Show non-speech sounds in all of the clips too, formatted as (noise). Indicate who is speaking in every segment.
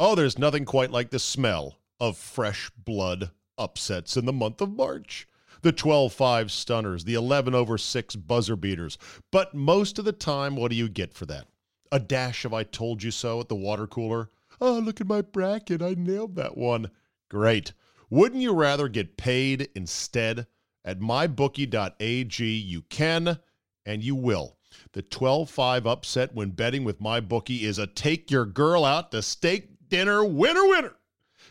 Speaker 1: Oh, there's nothing quite like the smell of fresh blood upsets in the month of March. The 12 5 stunners, the 11 over 6 buzzer beaters. But most of the time, what do you get for that? A dash of I told you so at the water cooler? Oh, look at my bracket. I nailed that one. Great. Wouldn't you rather get paid instead? At mybookie.ag, you can and you will. The 12 5 upset when betting with MyBookie is a take your girl out to steak dinner winner winner.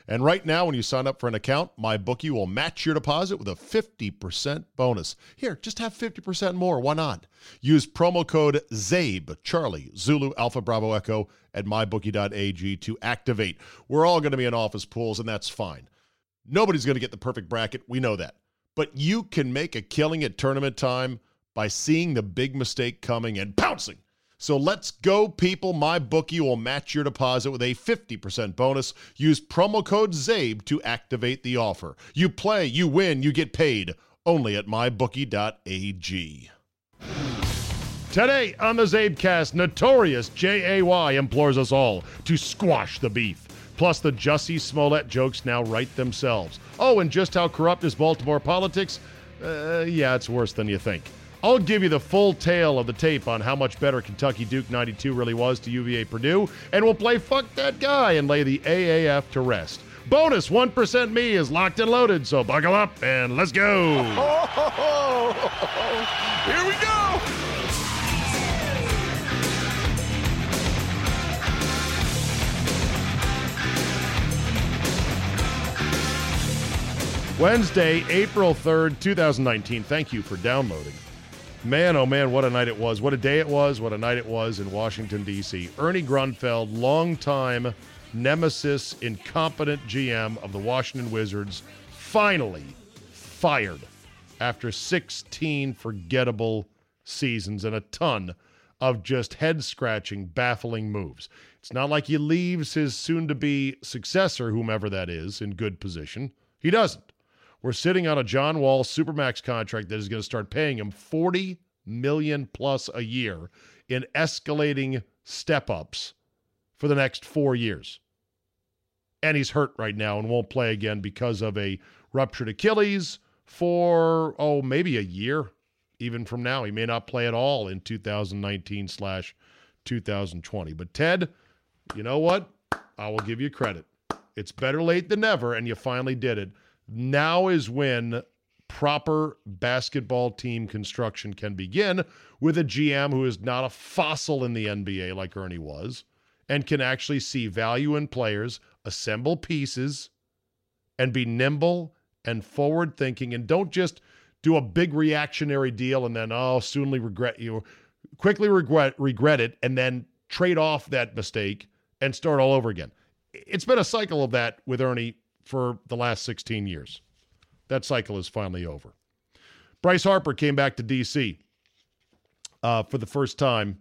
Speaker 1: And right now, when you sign up for an account, MyBookie will match your deposit with a 50% bonus. Here, just have 50% more. Why not? Use promo code ZABE, Charlie, Zulu, Alpha, Bravo, Echo at mybookie.ag to activate. We're all going to be in office pools, and that's fine. Nobody's going to get the perfect bracket. We know that. But you can make a killing at tournament time by seeing the big mistake coming and pouncing so let's go, people. My bookie will match your deposit with a 50% bonus. Use promo code ZABE to activate the offer. You play, you win, you get paid only at mybookie.ag. Today on the Zabecast, notorious JAY implores us all to squash the beef. Plus, the Jussie Smollett jokes now write themselves. Oh, and just how corrupt is Baltimore politics? Uh, yeah, it's worse than you think. I'll give you the full tale of the tape on how much better Kentucky Duke 92 really was to UVA Purdue, and we'll play Fuck That Guy and lay the AAF to rest. Bonus 1% me is locked and loaded, so buckle up and let's go. (laughs)
Speaker 2: Here we go.
Speaker 1: Wednesday, April 3rd, 2019. Thank you for downloading. Man, oh man, what a night it was. What a day it was. What a night it was in Washington, D.C. Ernie Grunfeld, longtime nemesis, incompetent GM of the Washington Wizards, finally fired after 16 forgettable seasons and a ton of just head scratching, baffling moves. It's not like he leaves his soon to be successor, whomever that is, in good position. He doesn't. We're sitting on a John Wall supermax contract that is going to start paying him 40 million plus a year in escalating step ups for the next 4 years. And he's hurt right now and won't play again because of a ruptured Achilles for oh maybe a year even from now. He may not play at all in 2019 slash 2020. But Ted, you know what? I will give you credit. It's better late than never, and you finally did it. Now is when proper basketball team construction can begin with a GM who is not a fossil in the NBA like Ernie was and can actually see value in players, assemble pieces, and be nimble and forward thinking and don't just do a big reactionary deal and then oh soonly regret you quickly regret regret it and then trade off that mistake and start all over again. It's been a cycle of that with Ernie for the last 16 years. That cycle is finally over. Bryce Harper came back to D.C. Uh, for the first time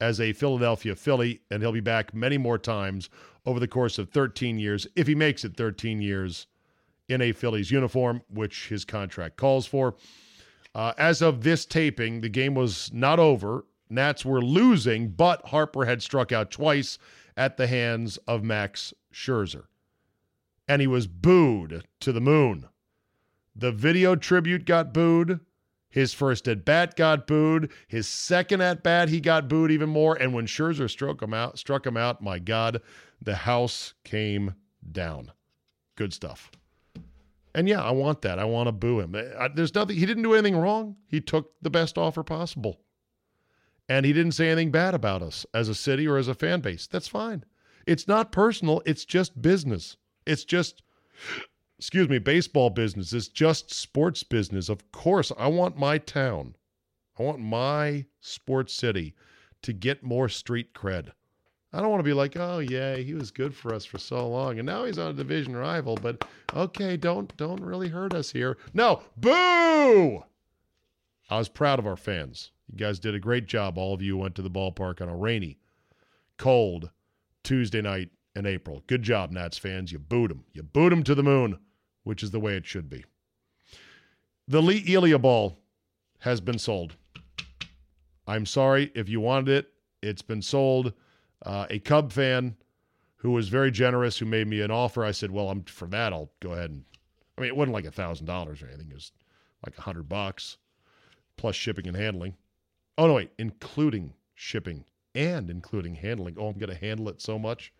Speaker 1: as a Philadelphia Philly, and he'll be back many more times over the course of 13 years, if he makes it 13 years in a Phillies uniform, which his contract calls for. Uh, as of this taping, the game was not over. Nats were losing, but Harper had struck out twice at the hands of Max Scherzer and he was booed to the moon. The video tribute got booed, His first at bat got booed. His second at bat, he got booed even more. And when Scherzer struck him out, struck him out, my God, the house came down. Good stuff. And yeah, I want that. I want to boo him. There's nothing. He didn't do anything wrong. He took the best offer possible, and he didn't say anything bad about us as a city or as a fan base. That's fine. It's not personal. It's just business. It's just excuse me, baseball business It's just sports business. Of course, I want my town, I want my sports city to get more street cred. I don't want to be like, oh yeah, he was good for us for so long, and now he's on a division rival. But okay, don't don't really hurt us here. No, boo! I was proud of our fans. You guys did a great job. All of you went to the ballpark on a rainy, cold Tuesday night in April. Good job, Nats fans. You booed them. You booed them to the moon which is the way it should be. The Lee Elia ball has been sold. I'm sorry if you wanted it. It's been sold. Uh, a Cub fan who was very generous, who made me an offer. I said, "Well, I'm for that. I'll go ahead and." I mean, it wasn't like a thousand dollars or anything. It was like a hundred bucks plus shipping and handling. Oh no, wait, including shipping and including handling. Oh, I'm going to handle it so much.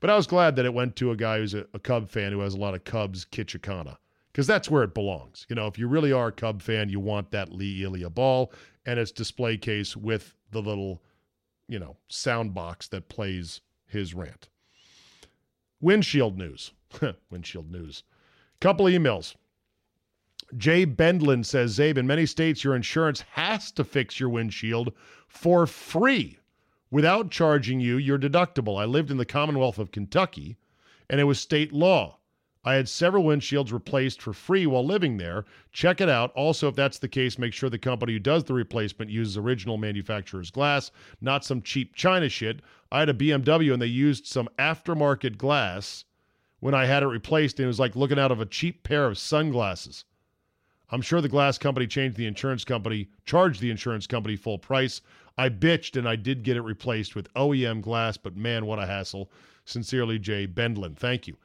Speaker 1: But I was glad that it went to a guy who's a, a Cub fan who has a lot of Cubs Kitchakana because that's where it belongs. You know, if you really are a Cub fan, you want that Lee Elia ball and its display case with the little, you know, sound box that plays his rant. Windshield news. (laughs) Windshield news. Couple emails. Jay Bendlin says, Zabe, in many states, your insurance has to fix your windshield for free without charging you your deductible. I lived in the Commonwealth of Kentucky, and it was state law. I had several windshields replaced for free while living there. Check it out. Also, if that's the case, make sure the company who does the replacement uses original manufacturer's glass, not some cheap China shit. I had a BMW and they used some aftermarket glass when I had it replaced, and it was like looking out of a cheap pair of sunglasses. I'm sure the glass company changed the insurance company, charged the insurance company full price. I bitched and I did get it replaced with OEM glass, but man, what a hassle. Sincerely, Jay Bendlin. Thank you.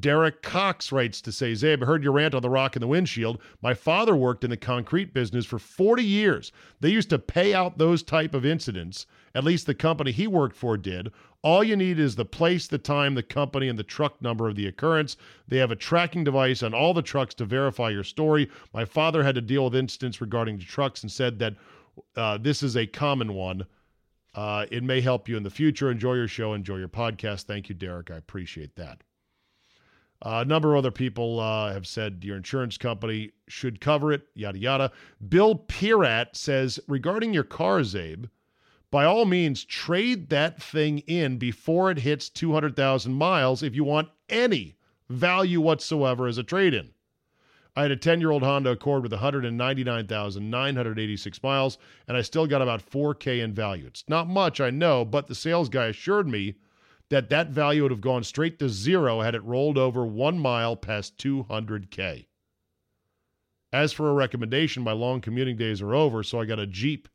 Speaker 1: Derek Cox writes to say, Zabe, heard your rant on the rock and the windshield. My father worked in the concrete business for 40 years. They used to pay out those type of incidents. At least the company he worked for did. All you need is the place, the time, the company, and the truck number of the occurrence. They have a tracking device on all the trucks to verify your story. My father had to deal with incidents regarding the trucks and said that uh, this is a common one. Uh, it may help you in the future. Enjoy your show. Enjoy your podcast. Thank you, Derek. I appreciate that. Uh, a number of other people uh, have said your insurance company should cover it, yada, yada. Bill Pirat says regarding your car, Zabe, by all means, trade that thing in before it hits 200,000 miles if you want any value whatsoever as a trade in. I had a 10 year old Honda Accord with 199,986 miles, and I still got about 4K in value. It's not much, I know, but the sales guy assured me that that value would have gone straight to zero had it rolled over one mile past 200K. As for a recommendation, my long commuting days are over, so I got a Jeep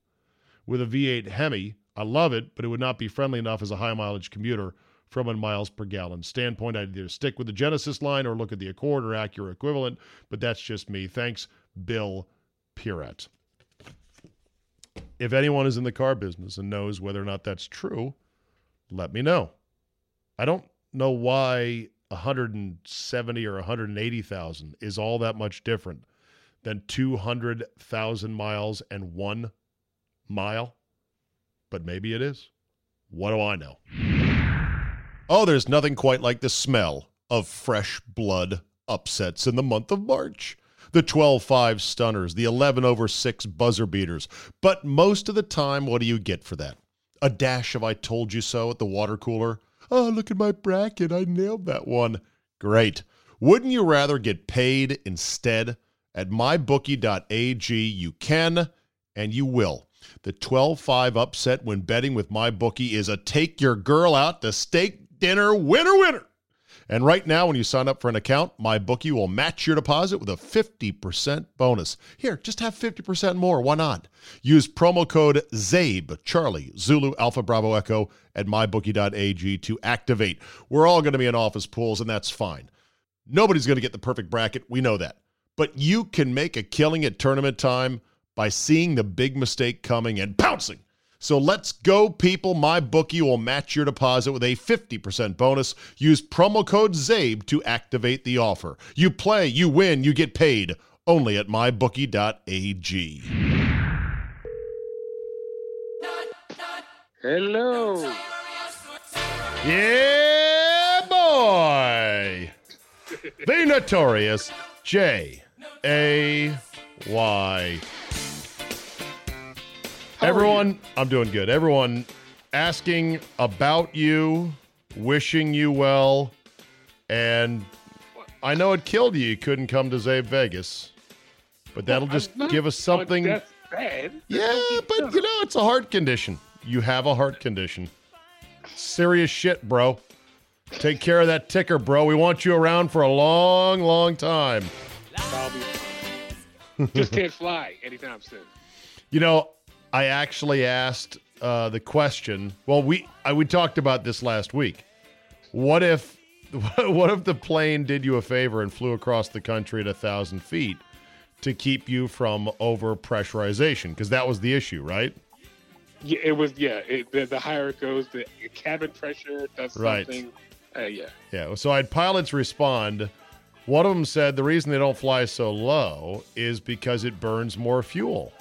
Speaker 1: with a V8 Hemi. I love it, but it would not be friendly enough as a high mileage commuter from a miles per gallon standpoint. I'd either stick with the Genesis line or look at the Accord or Acura equivalent, but that's just me. Thanks, Bill Pirat. If anyone is in the car business and knows whether or not that's true, let me know. I don't know why 170 or 180,000 is all that much different than 200,000 miles and one mile, but maybe it is. What do I know? Oh, there's nothing quite like the smell of fresh blood upsets in the month of March. The 12 5 stunners, the 11 over 6 buzzer beaters. But most of the time, what do you get for that? A dash of I told you so at the water cooler? Oh, look at my bracket. I nailed that one. Great. Wouldn't you rather get paid instead? At mybookie.ag, you can and you will. The 12 5 upset when betting with MyBookie is a take your girl out to steak dinner winner winner. And right now, when you sign up for an account, my bookie will match your deposit with a 50% bonus. Here, just have 50% more. Why not? Use promo code ZABE, Charlie, Zulu, Alpha, Bravo, Echo at mybookie.ag to activate. We're all going to be in office pools, and that's fine. Nobody's going to get the perfect bracket. We know that. But you can make a killing at tournament time by seeing the big mistake coming and pouncing. So let's go, people. My bookie will match your deposit with a 50% bonus. Use promo code ZABE to activate the offer. You play, you win, you get paid. Only at mybookie.ag.
Speaker 2: Hello.
Speaker 1: Yeah, boy. the notorious J A Y. Oh, Everyone, I'm doing good. Everyone asking about you, wishing you well, and I know it killed you. You couldn't come to Zabe Vegas, but that'll
Speaker 2: I'm
Speaker 1: just give us something.
Speaker 2: bed.
Speaker 1: Yeah, but you know, it's a heart condition. You have a heart condition. Serious shit, bro. Take care of that ticker, bro. We want you around for a long, long time.
Speaker 2: I'll be fine. Just can't fly anytime soon. (laughs)
Speaker 1: You know, I actually asked uh, the question. Well, we I, we talked about this last week. What if (laughs) what if the plane did you a favor and flew across the country at a thousand feet to keep you from over pressurization? Because that was the issue, right?
Speaker 2: Yeah, it was. Yeah, it, the, the higher it goes, the cabin pressure does
Speaker 1: Right.
Speaker 2: something. Uh, yeah.
Speaker 1: Yeah. So I had pilots respond. One of them said the reason they don't fly so low is because it burns more fuel.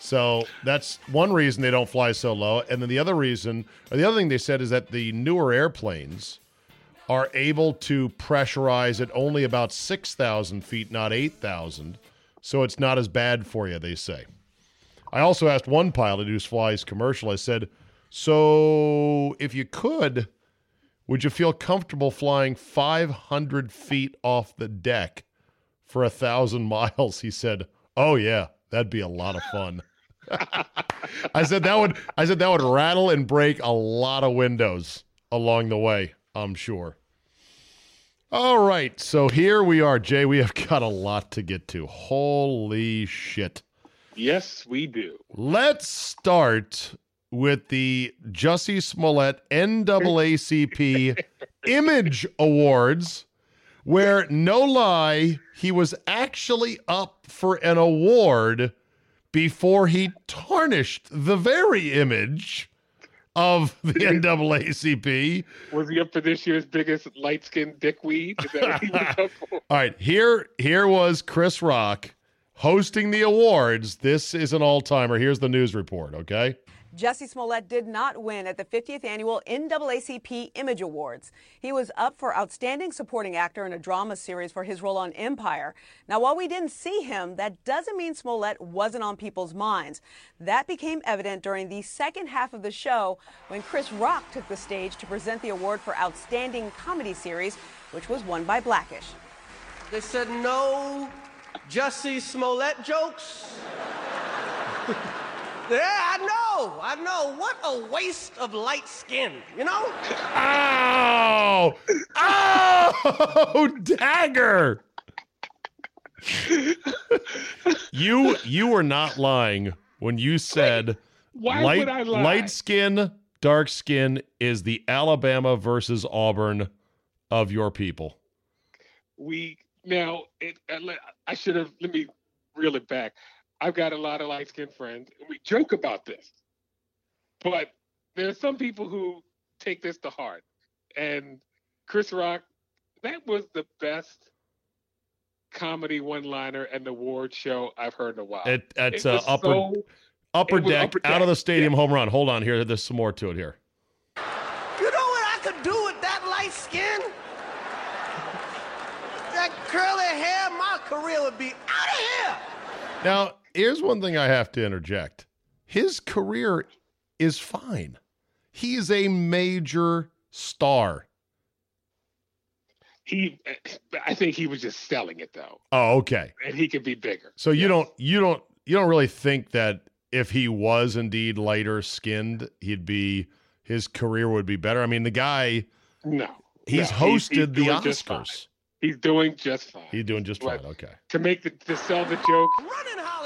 Speaker 1: So that's one reason they don't fly so low. And then the other reason, or the other thing they said is that the newer airplanes are able to pressurize at only about 6,000 feet, not 8,000. So it's not as bad for you, they say. I also asked one pilot who flies commercial, I said, so if you could, would you feel comfortable flying 500 feet off the deck for a thousand (laughs) miles? He said, "Oh yeah, that'd be a lot of fun." I said that would. I said that would rattle and break a lot of windows along the way. I'm sure. All right, so here we are, Jay. We have got a lot to get to. Holy shit!
Speaker 2: Yes, we do.
Speaker 1: Let's start with the Jussie Smollett NAACP (laughs) Image Awards, where no lie, he was actually up for an award before he tarnished the very image of the NAACP.
Speaker 2: Was he up for this year's biggest light skinned dickweed? Is that what he was up for? (laughs)
Speaker 1: All right, here here was Chris Rock hosting the awards. This is an all-timer. Here's the news report, okay?
Speaker 3: Jesse Smollett did not win at the 50th annual NAACP Image Awards. He was up for Outstanding Supporting Actor in a Drama Series for his role on Empire. Now, while we didn't see him, that doesn't mean Smollett wasn't on people's minds. That became evident during the second half of the show when Chris Rock took the stage to present the award for Outstanding Comedy Series, which was won by Blackish.
Speaker 4: They said no Jesse Smollett jokes. (laughs) yeah, I know, I know. What a waste of light skin, you know?
Speaker 1: Ow! Oh, (laughs) dagger! you you were not lying when you said
Speaker 2: Why
Speaker 1: light
Speaker 2: would I lie?
Speaker 1: light skin, dark skin is the Alabama versus Auburn of your people.
Speaker 2: we now it, uh, I should have let me reel it back. I've got a lot of light skinned friends, and we joke about this, but there are some people who take this to heart. And Chris Rock, that was the best comedy one liner and award show I've heard in a while.
Speaker 1: It, it's
Speaker 2: It
Speaker 1: uh, upper
Speaker 2: so-
Speaker 1: upper
Speaker 2: it was
Speaker 1: deck,
Speaker 2: upper
Speaker 1: out of the stadium
Speaker 2: yeah.
Speaker 1: home run. Hold on here. There's some more to it here.
Speaker 4: You know what I could do with that light skin? That curly hair, my career would be out of here.
Speaker 1: Now, here's one thing I have to interject. His career is fine. He is a major star.
Speaker 2: he, I think he was just selling it though,
Speaker 1: Oh, okay.
Speaker 2: and he could be bigger.
Speaker 1: So you
Speaker 2: Yes.
Speaker 1: don't you don't you don't really think that if he was indeed lighter skinned, he'd be his career would be better. I mean, the guy
Speaker 2: No,
Speaker 1: he's
Speaker 2: no,
Speaker 1: hosted the
Speaker 2: doing just fine.
Speaker 1: Oscars.
Speaker 2: He's doing just fine.
Speaker 1: He's doing just fine. Okay.
Speaker 2: to make the to sell the joke.
Speaker 4: Run in Hollywood.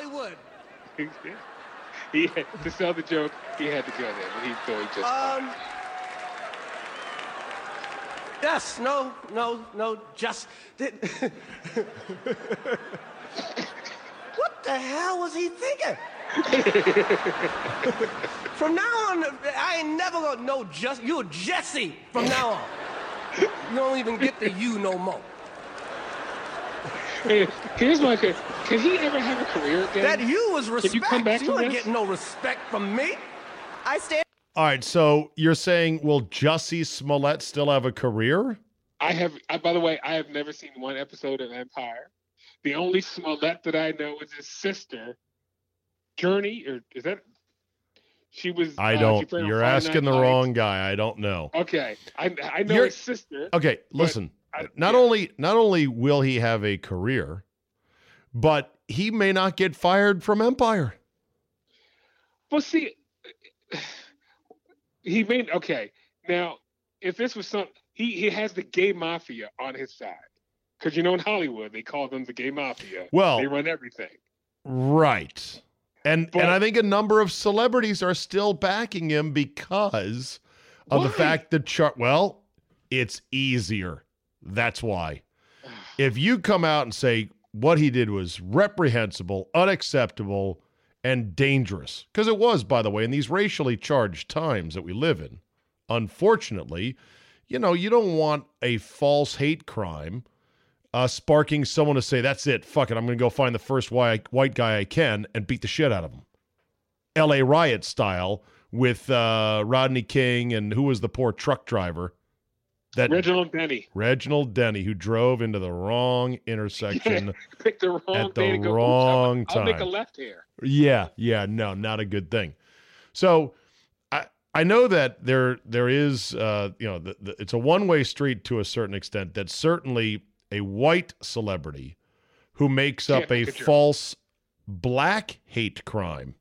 Speaker 2: He had, to sell the joke, he had to go there, but he's doing just.
Speaker 4: Um. Yes, no, no, no, just. Did, (laughs) what the hell was he thinking? (laughs) from now on, I ain't never gonna know just you're Jesse from now on. You don't even get the you no more.
Speaker 2: Hey, here's my question: Can he ever have a career again?
Speaker 4: That you was
Speaker 2: Can
Speaker 4: respect.
Speaker 2: you come back
Speaker 4: you ain't getting no respect from me.
Speaker 3: I stand.
Speaker 1: All right, so you're saying will Jussie Smollett still have a career?
Speaker 2: I have. I, by the way, I have never seen one episode of Empire. The only Smollett that I know is his sister, Jurnee, or is that? She was.
Speaker 1: I
Speaker 2: uh,
Speaker 1: don't.
Speaker 2: played on
Speaker 1: You're asking the
Speaker 2: Lights.
Speaker 1: wrong guy. I don't know.
Speaker 2: Okay, I I know
Speaker 1: You're-
Speaker 2: his sister.
Speaker 1: Okay, listen.
Speaker 2: I-
Speaker 1: not
Speaker 2: yeah.
Speaker 1: only not only will he have a career, but he may not get fired from Empire.
Speaker 2: Well, see, (sighs) he made okay. Now, if this was some, he he has the gay mafia on his side, because you know in Hollywood they call them the gay mafia.
Speaker 1: Well-
Speaker 2: they run everything.
Speaker 1: Right. And
Speaker 2: But-
Speaker 1: and I think a number of celebrities are still backing him because of the fact that Char- well, it's easier. That's why. If you come out and say what he did was reprehensible, unacceptable, and dangerous, because it was, by the way, in these racially charged times that we live in, unfortunately, you know, you don't want a false hate crime uh, sparking someone to say, that's it, fuck it, I'm going to go find the first white, guy I can and beat the shit out of him. LA riot style with uh, Rodney King and who was the poor truck driver? That
Speaker 2: Reginald Denny
Speaker 1: Reginald Denny, who drove into the wrong intersection. (laughs)
Speaker 2: picked the wrong
Speaker 1: At the
Speaker 2: go.
Speaker 1: Wrong
Speaker 2: I'll, I'll make a left here.
Speaker 1: Yeah, yeah, no, not a good thing. So I I know that there there is uh, you know the, the, it's a one way street to a certain extent. That certainly a white celebrity who makes up a false black hate crime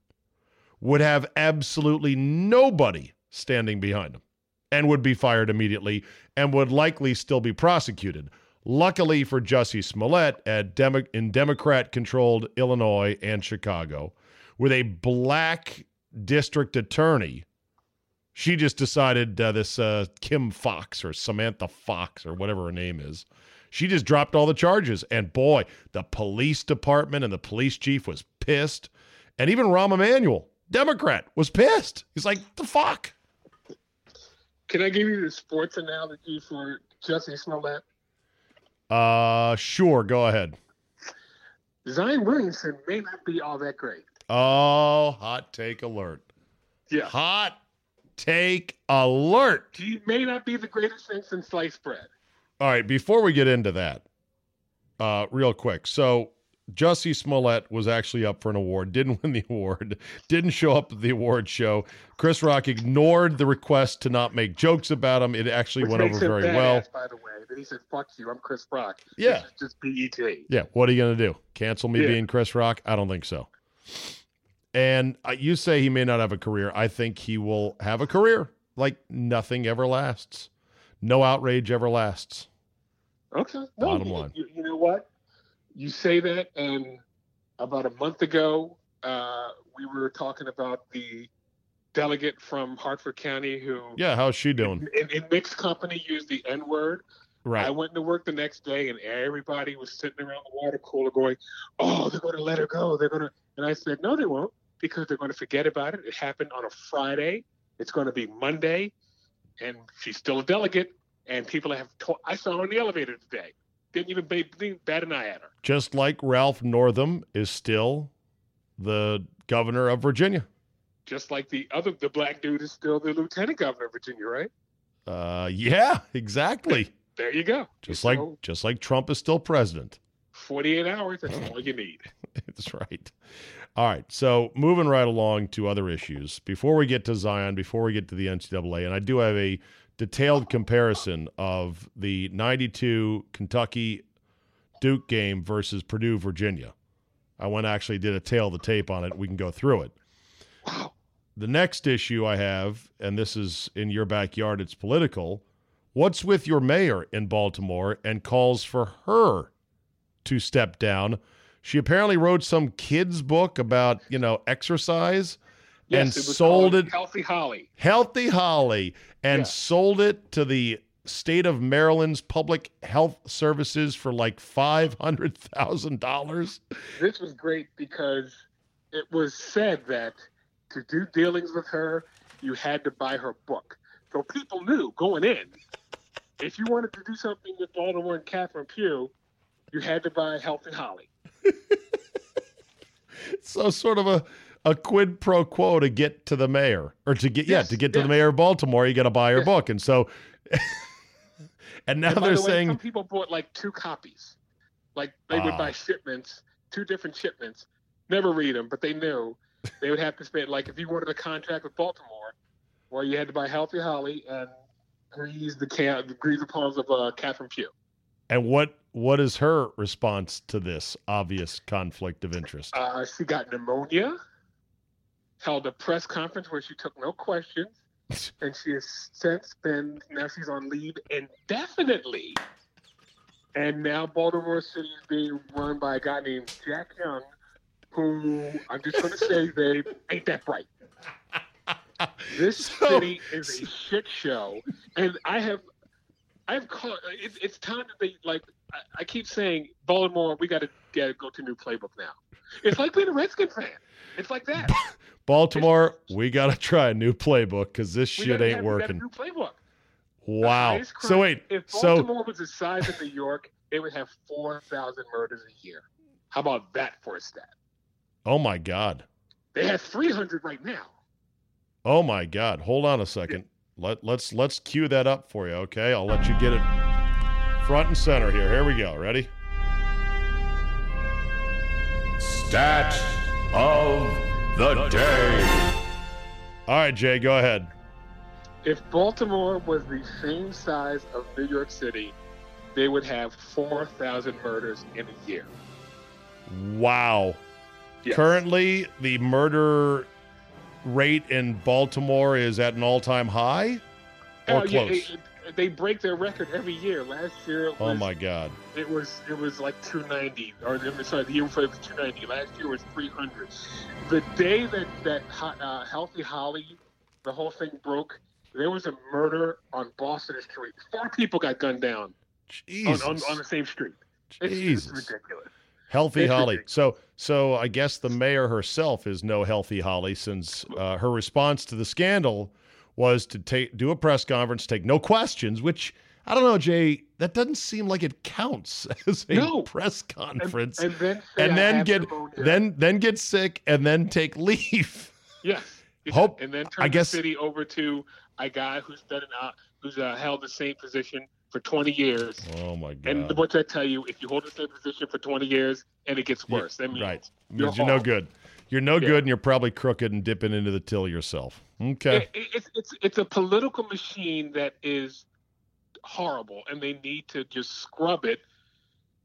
Speaker 1: would have absolutely nobody standing behind him and would be fired immediately and would likely still be prosecuted. Luckily for Jussie Smollett at Demo- in Democrat controlled Illinois and Chicago, with a black district attorney, she just decided uh, this uh, Kim Foxx or Samantha Fox or whatever her name is. She just dropped all the charges. And boy, the police department and the police chief was pissed. And even Rahm Emanuel, Democrat, was pissed. He's like, the fuck?
Speaker 2: Can I give you the sports analogy for Jesse Smollett?
Speaker 1: Uh, sure, go ahead.
Speaker 2: Zion Williamson may not be all that great.
Speaker 1: Oh, hot take alert.
Speaker 2: Yeah.
Speaker 1: Hot take alert.
Speaker 2: He may not be the greatest thing since sliced bread.
Speaker 1: All right, before we get into that, uh, real quick. So Jussie Smollett was actually up for an award, didn't win the award, (laughs) didn't show up at the award show. Chris Rock ignored the request to not make jokes about him. It actually
Speaker 2: Which
Speaker 1: went over very well.
Speaker 2: by the way. That he said, "Fuck you, I'm Chris Rock."
Speaker 1: Yeah.
Speaker 2: Just BET.
Speaker 1: Yeah, what are you going to do? Cancel me
Speaker 2: Yeah.
Speaker 1: being Chris Rock? I don't think so. And uh, you say he may not have a career. I think he will have a career. Like nothing ever lasts. No outrage ever lasts.
Speaker 2: Okay. No,
Speaker 1: Bottom
Speaker 2: you,
Speaker 1: line.
Speaker 2: You, you know what? You say that, and about a month ago, uh, we were talking about the delegate from Harford County who,
Speaker 1: Yeah, how's she doing?
Speaker 2: in, in mixed company, used the N word.
Speaker 1: Right.
Speaker 2: I went to work the next day, and everybody was sitting around the water cooler going, "Oh, they're going to let her go. They're going to." And I said, "No, they won't, because they're going to forget about it. It happened on a Friday. It's going to be Monday, and she's still a delegate. And people have. To- I saw her in the elevator today. Didn't even bat an eye at her.
Speaker 1: Just like Ralph Northam is still the governor of Virginia.
Speaker 2: Just like the other, the black dude is still the lieutenant governor of Virginia, right?
Speaker 1: Uh, yeah, exactly.
Speaker 2: There you go.
Speaker 1: Just like just like Trump is still president.
Speaker 2: 48 hours. That's all you need. (laughs)
Speaker 1: That's right. All right. So moving right along to other issues. Before we get to Zion, before we get to the NCAA, and I do have a detailed comparison of the 92 Kentucky Duke game versus Purdue, Virginia. I went actually did a tale of the tape on it. We can go through it.
Speaker 2: Wow.
Speaker 1: The next issue I have, and this is in your backyard, it's political. What's with your mayor in Baltimore and calls for her to step down? She apparently wrote some kid's book about, you know, exercise and
Speaker 2: it was
Speaker 1: sold it
Speaker 2: Healthy Holly.
Speaker 1: Healthy Holly and
Speaker 2: Yeah.
Speaker 1: sold it to the state of Maryland's public health services for like five hundred thousand dollars.
Speaker 2: This was great because it was said that to do dealings with her, you had to buy her book. So people knew going in, if you wanted to do something with Baltimore and Catherine Pugh, you had to buy Healthy Holly. (laughs)
Speaker 1: So sort of a a quid pro quo to get to the mayor or to get
Speaker 2: Yes,
Speaker 1: yeah to get to
Speaker 2: yeah.
Speaker 1: the mayor of Baltimore, you got to buy her
Speaker 2: Yes.
Speaker 1: book, and so (laughs) and now
Speaker 2: And
Speaker 1: they're
Speaker 2: the way,
Speaker 1: saying
Speaker 2: some people bought like two copies. Like they would
Speaker 1: Ah.
Speaker 2: buy shipments, two different shipments. Never read them, but they knew they would have to spend like if you wanted a contract with Baltimore, well, you had to buy Healthy Holly and grease the can grease the palms of uh, Catherine Pugh.
Speaker 1: And what what is her response to this obvious conflict of interest?
Speaker 2: Uh, she got pneumonia, held a press conference where she took no questions, (laughs) and she has since been now she's on leave indefinitely. And now Baltimore City is being run by a guy named Jack Young, who I'm just going to say, (laughs) babe, ain't that bright. This
Speaker 1: So-
Speaker 2: city is a shit show, and I have, I've called. It's, it's time that they like. I, I keep saying Baltimore, we got to get to go to new playbook now. It's like being a Redskin fan. It's like that. (laughs)
Speaker 1: Baltimore, we got to try a new playbook because this shit
Speaker 2: gotta
Speaker 1: ain't
Speaker 2: have- we gotta
Speaker 1: working.
Speaker 2: do playbook.
Speaker 1: Wow. So wait,
Speaker 2: if
Speaker 1: so
Speaker 2: Baltimore was the size of New York, it would have four thousand murders a year. How about that for a stat?
Speaker 1: oh my god,
Speaker 2: They have three hundred right now.
Speaker 1: oh my god. Hold on a second. Let let's let's cue that up for you, okay? I'll let you get it front and center here. Here we go. Ready?
Speaker 5: Stat of the day.
Speaker 1: All right, Jay, go ahead.
Speaker 2: If Baltimore was the same size of New York City, they would have four thousand murders in a year.
Speaker 1: Wow.
Speaker 2: Yes.
Speaker 1: Currently, the murder rate in Baltimore is at an all-time high or
Speaker 2: Oh, yeah,
Speaker 1: close.
Speaker 2: it- it- they break their record every year. Last year, it
Speaker 1: oh my god.
Speaker 2: It was it was like 290, or I'm sorry, the year before it was 290. Last year was 300. The day that that uh, Healthy Holly, the whole thing broke, there was a murder on Boston Street. Four people got gunned down on,
Speaker 1: Jesus.
Speaker 2: on, on the same street. It's, it's
Speaker 1: Jesus.
Speaker 2: ridiculous.
Speaker 1: Healthy
Speaker 2: It's
Speaker 1: Holly.
Speaker 2: ridiculous.
Speaker 1: So, so I guess the mayor herself is no healthy Holly, since uh, her response to the scandal was to take do a press conference, take no questions. Which I don't know, Jay. That doesn't seem like it counts (laughs) as a
Speaker 2: No.
Speaker 1: press conference,
Speaker 2: and then
Speaker 1: and then get then then get sick and then take leave. (laughs)
Speaker 2: Yes. (laughs)
Speaker 1: Hope-
Speaker 2: and then turn
Speaker 1: I guess-
Speaker 2: the city over to a guy who's done an, uh, who's uh, held the same position for 20 years.
Speaker 1: Oh my god!
Speaker 2: And what I tell you, if you hold the same position for 20 years and it gets
Speaker 1: Yeah,
Speaker 2: worse, that means
Speaker 1: right.
Speaker 2: you're
Speaker 1: Means you're no good. You're no
Speaker 2: Yeah.
Speaker 1: good, and you're probably crooked and dipping into the till yourself. Okay.
Speaker 2: It- it- it's, it's, it's a political machine that is horrible, and they need to just scrub it.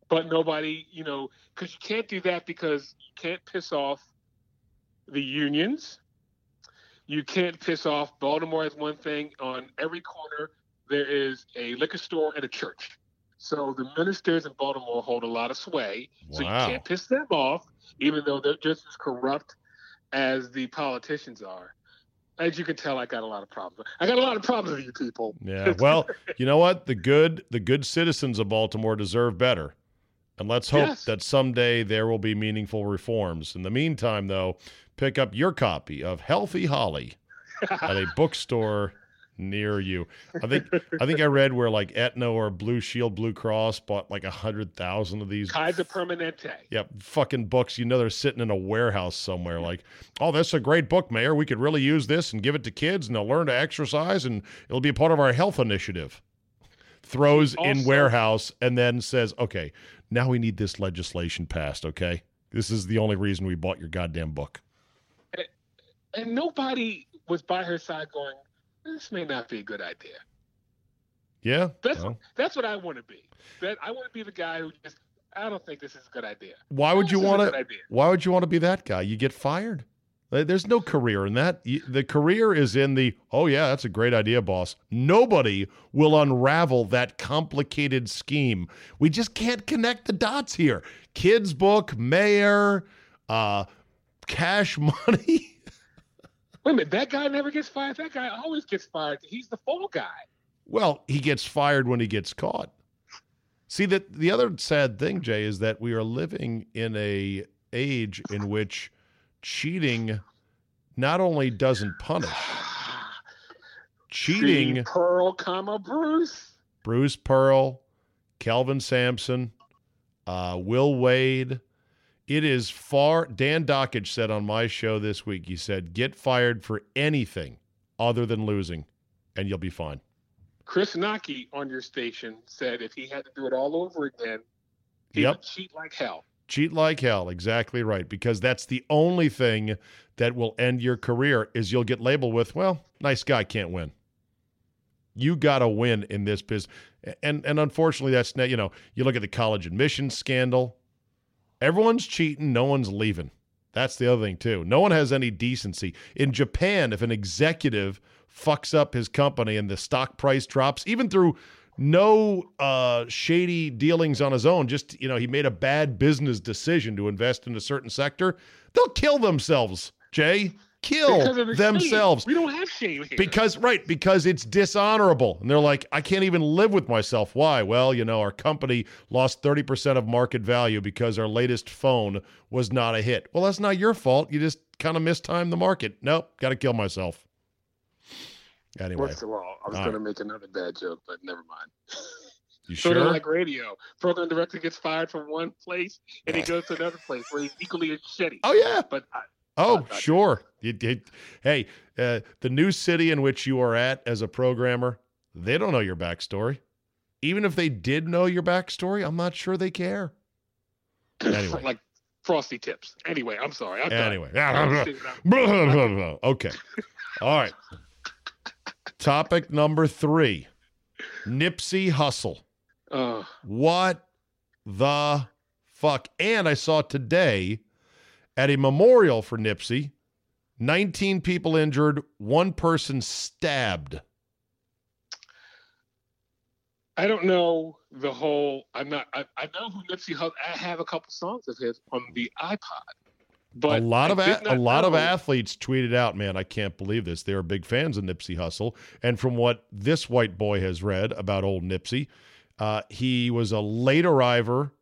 Speaker 2: But nobody, you know, because you can't do that because you can't piss off the unions. You can't piss off Baltimore is one thing. On every corner, there is a liquor store and a church. So the ministers in Baltimore hold a lot of sway. Wow. So you can't piss them off, even though they're just as corrupt as the politicians are. As you can tell, I got a lot of problems. I got a lot of problems with you people.
Speaker 1: Yeah. Well, you know what? The good the good citizens of Baltimore deserve better. And let's hope
Speaker 2: Yes.
Speaker 1: that someday there will be meaningful reforms. In the meantime, though, pick up your copy of Healthy Holly at a bookstore near you. I think I think (laughs) I read where like Aetna or Blue Shield Blue Cross bought like a hundred thousand of these
Speaker 2: Kaiser Permanente.
Speaker 1: yeah, fucking books. You know they're sitting in a warehouse somewhere. Like, oh, that's a great book, Mayor. We could really use this and give it to kids, and they'll learn to exercise, and it'll be a part of our health initiative. Throws in warehouse and then says, okay, now we need this legislation passed. Okay, this is the only reason we bought your goddamn book.
Speaker 2: And nobody was by her side going, this may not be a good idea.
Speaker 1: Yeah,
Speaker 2: That's
Speaker 1: well,
Speaker 2: that's what I want to be. That I want to be the guy who just I don't think this is a good idea.
Speaker 1: why would you
Speaker 2: This is a
Speaker 1: want to? Why would you want to be that guy? You get fired. There's no career in that. The career is in the, oh, yeah, that's a great idea, boss. Nobody will unravel that complicated scheme. We just can't connect the dots here. Kids' book, mayor, uh, cash (laughs) money.
Speaker 2: Wait a minute, that guy never gets fired. That guy always gets fired. He's the fall guy.
Speaker 1: Well, he gets fired when he gets caught. See that the other sad thing, Jay, is that we are living in a age in which cheating not only doesn't punish, cheating
Speaker 2: Pearl, comma Bruce.
Speaker 1: Bruce Pearl, Kelvin Sampson, uh, Will Wade. It is far. Dan Dakich said on my show this week, he said, get fired for anything other than losing, and you'll be fine.
Speaker 2: Chris Knoche on your station said if he had to do it all over again, he
Speaker 1: Yep.
Speaker 2: would cheat like hell.
Speaker 1: Cheat like hell, exactly right. Because that's the only thing that will end your career is you'll get labeled with, well, nice guy can't win. You got to win in this business, and and unfortunately, that's not. You know, you look at the college admissions scandal. Everyone's cheating. No one's leaving. That's the other thing too. No one has any decency in Japan. If an executive fucks up his company and the stock price drops, even through no uh, shady dealings on his own, just you know, he made a bad business decision to invest in a certain sector, they'll kill themselves. Jay, kill
Speaker 2: Because of the
Speaker 1: themselves.
Speaker 2: Shame. We don't have shame here.
Speaker 1: because right because it's dishonorable. And they're like i can't even live with myself. Why? Well you know our company lost 30% of market value because our latest phone was not a hit. Well that's not your fault. You just kind of mistimed the market. Nope gotta kill myself. Anyway.
Speaker 2: First of all, I was
Speaker 1: All
Speaker 2: going to make another bad joke, but never mind.
Speaker 1: you
Speaker 2: Sort of
Speaker 1: sure?
Speaker 2: like radio. Program director gets fired from one place and he goes to another place where he's equally as shitty.
Speaker 1: oh yeah.
Speaker 2: But I,
Speaker 1: oh sure hey uh, the new city in which you are at as a programmer they don't know your backstory even if they did know your backstory i'm not sure they care (laughs) Anyway.
Speaker 2: like frosty tips. Anyway, I'm sorry. I'm.
Speaker 1: Anyway. (laughs) (laughs) Okay. All right. Topic number three Nipsey Hussle.
Speaker 2: Uh,
Speaker 1: What the fuck? And I saw today at a memorial for Nipsey 19 people injured, one person stabbed.
Speaker 2: I don't know the whole. I'm not. I, I know who Nipsey Hussle. I have a couple songs of his on the iPod. But
Speaker 1: a lot of a, a lot of athletes tweeted out, man, I can't believe this. They are big fans of Nipsey Hussle, and from what this white boy has read about old Nipsey, uh, he was a late arriver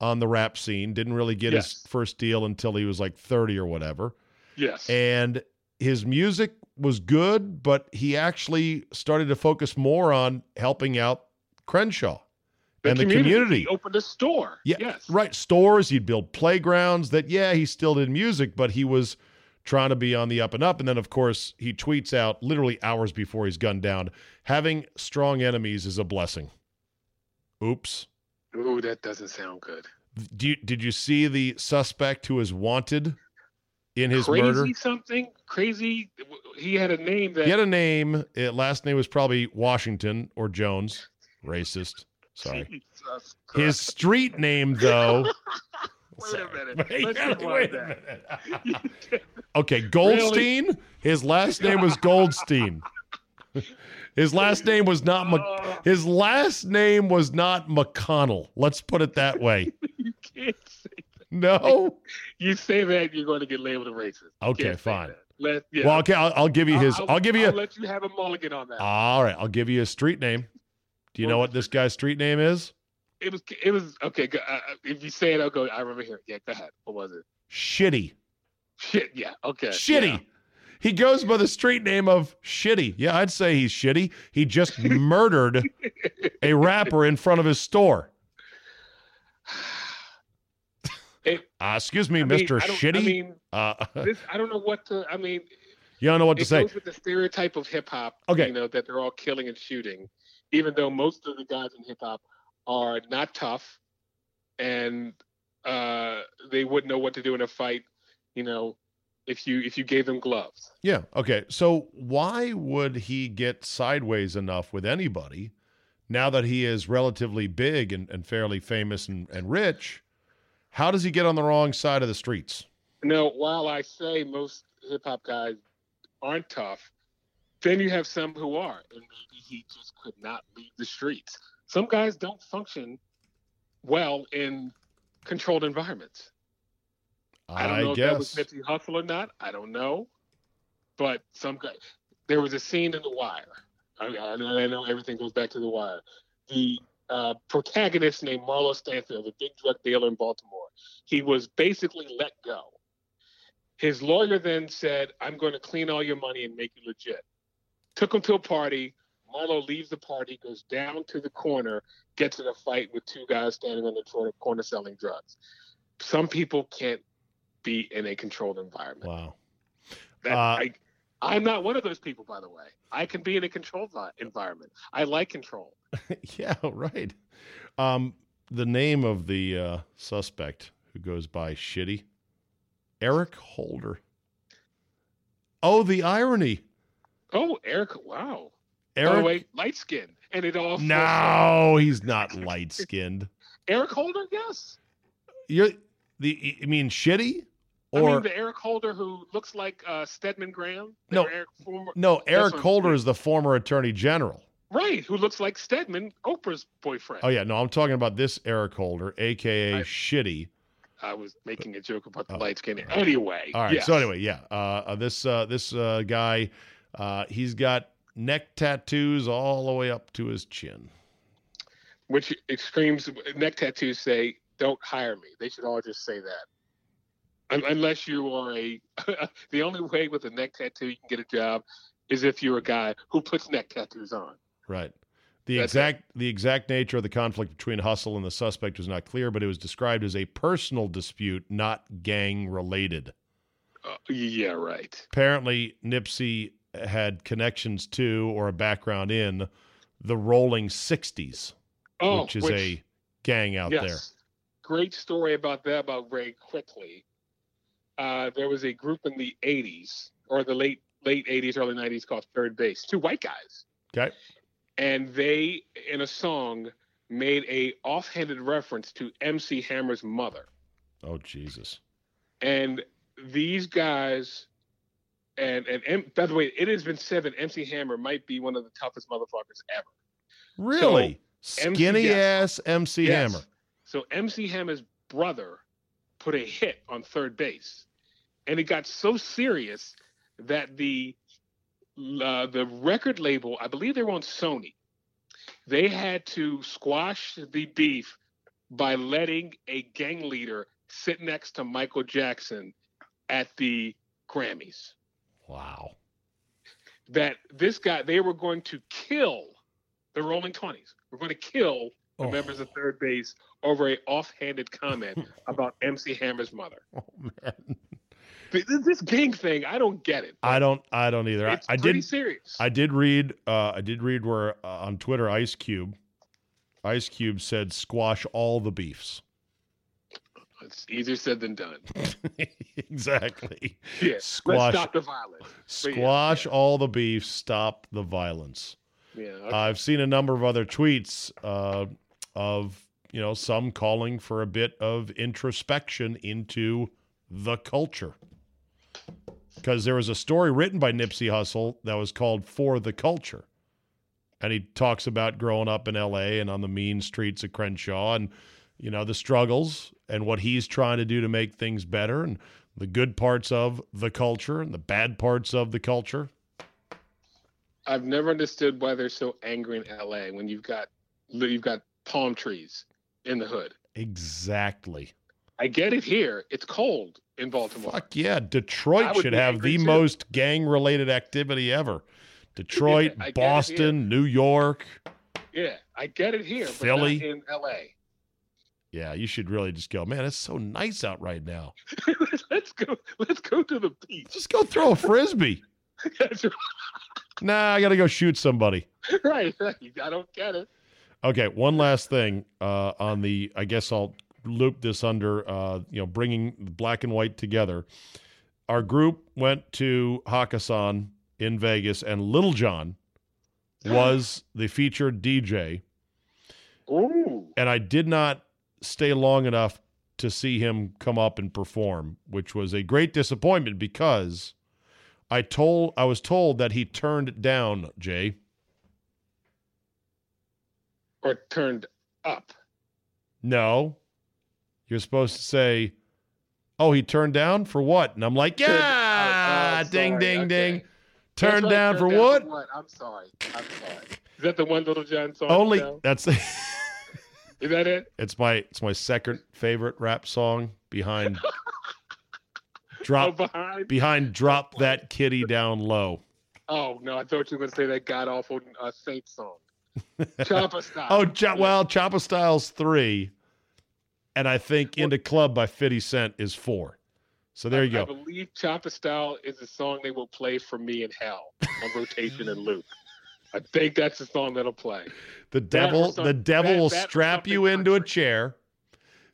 Speaker 1: on the rap scene. Didn't really get his first deal until he was like thirty or whatever,
Speaker 2: Yes.
Speaker 1: and his music was good, but he actually started to focus more on helping out Crenshaw and the community.
Speaker 2: He opened a store.
Speaker 1: Yeah,
Speaker 2: Yes.
Speaker 1: right. Stores, he'd build playgrounds. That yeah, he still did music, but he was trying to be on the up and up. And then, of course, he tweets out literally hours before he's gunned down, "Having strong enemies is a blessing." Oops.
Speaker 2: Ooh, that doesn't sound good.
Speaker 1: Do you, did you see the suspect who is wanted in his
Speaker 2: crazy
Speaker 1: murder?
Speaker 2: something crazy. He had a name that
Speaker 1: He had a name. uh, last name was probably Washington or Jones. Racist. Sorry. His street name, though. (laughs)
Speaker 2: Wait
Speaker 1: Sorry.
Speaker 2: a minute. (laughs)
Speaker 1: Wait,
Speaker 2: Let's
Speaker 1: wait, a minute. (laughs) okay, Goldstein. His last name was Goldstein. His last name was not. Mc-
Speaker 2: Oh,
Speaker 1: his last name was not McConnell. Let's put it that way. (laughs)
Speaker 2: you can't say
Speaker 1: No.
Speaker 2: you say that you're going to get labeled a racist.
Speaker 1: Okay, fine.
Speaker 2: Let, yeah.
Speaker 1: Well, okay. I'll, I'll give you his. I'll, give you.
Speaker 2: I'll let you have a mulligan on that.
Speaker 1: all right. I'll give you a street name. Do you know what this guy's street name is?
Speaker 2: it was. It was okay. Go, uh, uh, if you say it, I'll go. I remember hearing. Yeah, go ahead. What was it?
Speaker 1: Shitty.
Speaker 2: Shit. Yeah. Okay.
Speaker 1: Shitty.
Speaker 2: yeah.
Speaker 1: He goes by the street name of Shitty. Yeah, I'd say he's shitty. He just (laughs) murdered a rapper in front of his store. (sighs)
Speaker 2: It-
Speaker 1: Uh, excuse me,
Speaker 2: I mean,
Speaker 1: Mr.
Speaker 2: I
Speaker 1: Shitty.
Speaker 2: I mean,
Speaker 1: uh,
Speaker 2: this. I don't know what to. I mean, (laughs)
Speaker 1: you don't know what to
Speaker 2: it
Speaker 1: say.
Speaker 2: goes with the stereotype of hip hop.
Speaker 1: Okay.
Speaker 2: You know that they're all killing and shooting, even though most of the guys in hip hop are not tough, and uh, they wouldn't know what to do in a fight. You know, if you if you gave him gloves.
Speaker 1: Yeah. Okay. So why would he get sideways enough with anybody now that he is relatively big and, and fairly famous and, and rich? How does he get on the wrong side of the streets?
Speaker 2: Now, while I say most hip hop guys aren't tough, then you have some who are, and maybe he just could not leave the streets. Some guys don't function well in controlled environments. I don't know if that was
Speaker 1: guess.
Speaker 2: Nipsey Hussle or not. I don't know, but some guy. There was a scene in The Wire I, I, know, I know everything goes back to the wire. The uh, protagonist named Marlo Stanfield, a big drug dealer in Baltimore, he was basically let go. His lawyer then said, I'm going to clean all your money and make you legit. Took him to a party. Marlo leaves the party, goes down to the corner, gets in a fight with two guys standing on the corner selling drugs. Some people can't be in a controlled environment.
Speaker 1: Wow.
Speaker 2: That,
Speaker 1: Uh,
Speaker 2: I, I'm not one of those people, by the way. I can be in a controlled environment. I like control. (laughs)
Speaker 1: yeah, right. Um, the name of the uh, suspect who goes by Shitty, Eric Holder. Oh, the irony.
Speaker 2: Oh, Eric! Wow.
Speaker 1: Eric.
Speaker 2: the way, light skin, and it all.
Speaker 1: no, he's not light skinned. (laughs)
Speaker 2: Eric Holder, yes.
Speaker 1: You're the. You mean Shitty,
Speaker 2: I mean the Eric Holder who looks like uh, Stedman Graham.
Speaker 1: No.
Speaker 2: Eric, former,
Speaker 1: no? Eric Holder is the former Attorney General.
Speaker 2: right, who looks like Stedman, Oprah's boyfriend.
Speaker 1: Oh yeah, no, I'm talking about this Eric Holder, aka
Speaker 2: I-
Speaker 1: Shitty.
Speaker 2: I was making a joke about the
Speaker 1: Oh,
Speaker 2: light skin. Anyway,
Speaker 1: All right.
Speaker 2: yes.
Speaker 1: So anyway, yeah, uh, uh, this uh, this uh, guy, uh, he's got neck tattoos all the way up to his chin.
Speaker 2: which extremes neck tattoos say don't hire me they should all just say that unless you are a (laughs) the only way with a neck tattoo you can get a job is if you're a guy who puts neck tattoos on
Speaker 1: Right. The
Speaker 2: That's
Speaker 1: exact the exact nature of the conflict between Hussle and the suspect was not clear, but it was described as a personal dispute, not gang related.
Speaker 2: uh, yeah right
Speaker 1: Apparently, Nipsey had connections to or a background in the Rolling Sixties,
Speaker 2: oh
Speaker 1: which is a gang out
Speaker 2: yes
Speaker 1: there.
Speaker 2: great story about that about very quickly uh, there was a group in the 80s or the late late 80s early 90s called 3rd Bass two white guys
Speaker 1: Okay.
Speaker 2: and they in a song made a offhanded reference to MC Hammer's mother.
Speaker 1: Oh Jesus.
Speaker 2: And these guys and and, and by the way, it has been said that MC Hammer might be one of the toughest motherfuckers ever.
Speaker 1: Really?
Speaker 2: MC
Speaker 1: Skinny
Speaker 2: yes.
Speaker 1: ass MC
Speaker 2: Yes.
Speaker 1: Hammer.
Speaker 2: So MC Hammer's brother put a hit on 3rd Bass, and it got so serious that the uh, the record label, I believe they were on Sony, they had to squash the beef by letting a gang leader sit next to Michael Jackson at the Grammys.
Speaker 1: Wow.
Speaker 2: That this guy, they were going to kill the Rolling Twenties. We're going to kill the
Speaker 1: Oh.
Speaker 2: members of 3rd Bass over a offhanded comment (laughs) about MC Hammer's mother.
Speaker 1: Oh man.
Speaker 2: Th- th- This gang thing, I don't get it.
Speaker 1: I don't I don't either. I,
Speaker 2: It's
Speaker 1: I did
Speaker 2: serious.
Speaker 1: I did read. Uh, I did read where uh, on Twitter, Ice Cube, Ice Cube said, "Squash all the beefs."
Speaker 2: it's easier said than done. (laughs)
Speaker 1: exactly.
Speaker 2: Yeah,
Speaker 1: Squash-
Speaker 2: let's stop the violence. But yeah,
Speaker 1: Squash
Speaker 2: yeah.
Speaker 1: all the beefs. Stop the violence.
Speaker 2: Yeah, okay.
Speaker 1: I've seen a number of other tweets uh, of you know some calling for a bit of introspection into the culture. Because there was a story written by Nipsey Hussle that was called "For the Culture," and he talks about growing up in L.A. and on the mean streets of Crenshaw, and you know the struggles and what he's trying to do to make things better, and the good parts of the culture and the bad parts of the culture.
Speaker 2: I've never understood why they're so angry in LA when you've got you've got palm trees in the hood.
Speaker 1: Exactly.
Speaker 2: I get it here. It's cold in Baltimore.
Speaker 1: Fuck yeah, Detroit should have the
Speaker 2: too.
Speaker 1: most gang-related activity ever. Detroit,
Speaker 2: it
Speaker 1: Boston, New York.
Speaker 2: Yeah, I get it here,
Speaker 1: Philly.
Speaker 2: in LA.
Speaker 1: Yeah, you should really just go, man, it's so nice out right now. (laughs)
Speaker 2: let's go. Let's go to the beach.
Speaker 1: Just go throw a frisbee. (laughs)
Speaker 2: That's
Speaker 1: nah, I got to go shoot somebody. (laughs)
Speaker 2: right. I don't get it.
Speaker 1: Okay, one last thing uh, on the. I guess I'll loop this under. Uh, you know, bringing black and white together. Our group went to Hakkasan in Vegas, and Lil Jon was the featured DJ.
Speaker 2: Ooh.
Speaker 1: and I did not stay long enough to see him come up and perform, which was a great disappointment because I told I was told that he turned down Jay.
Speaker 2: Or turned up.
Speaker 1: No, you're supposed to say, "Oh, he turned down for what?" And I'm like, "Yeah,
Speaker 2: oh, oh,
Speaker 1: ding,
Speaker 2: sorry,
Speaker 1: ding,
Speaker 2: okay.
Speaker 1: ding." Turned
Speaker 2: right,
Speaker 1: down for
Speaker 2: Down
Speaker 1: what?
Speaker 2: what? I'm sorry. I'm sorry. Is that the one Lil Jon song?
Speaker 1: Only
Speaker 2: now?
Speaker 1: that's (laughs)
Speaker 2: Is that it?
Speaker 1: it's my it's my second favorite rap song behind (laughs)
Speaker 2: Oh,
Speaker 1: drop
Speaker 2: behind.
Speaker 1: behind drop that kitty down low.
Speaker 2: Oh no, I thought you were going to say that god awful uh, Saint song. Choppa style.
Speaker 1: Oh, Ch- well, Choppa Styles three, and I think In da Club by Fifty Cent is four. So there you
Speaker 2: I
Speaker 1: go.
Speaker 2: I believe Choppa Style is a song they will play for me in hell on rotation and loop. I think that's the song that'll play.
Speaker 1: The devil,
Speaker 2: some-
Speaker 1: the devil
Speaker 2: that-
Speaker 1: will strap you into a chair,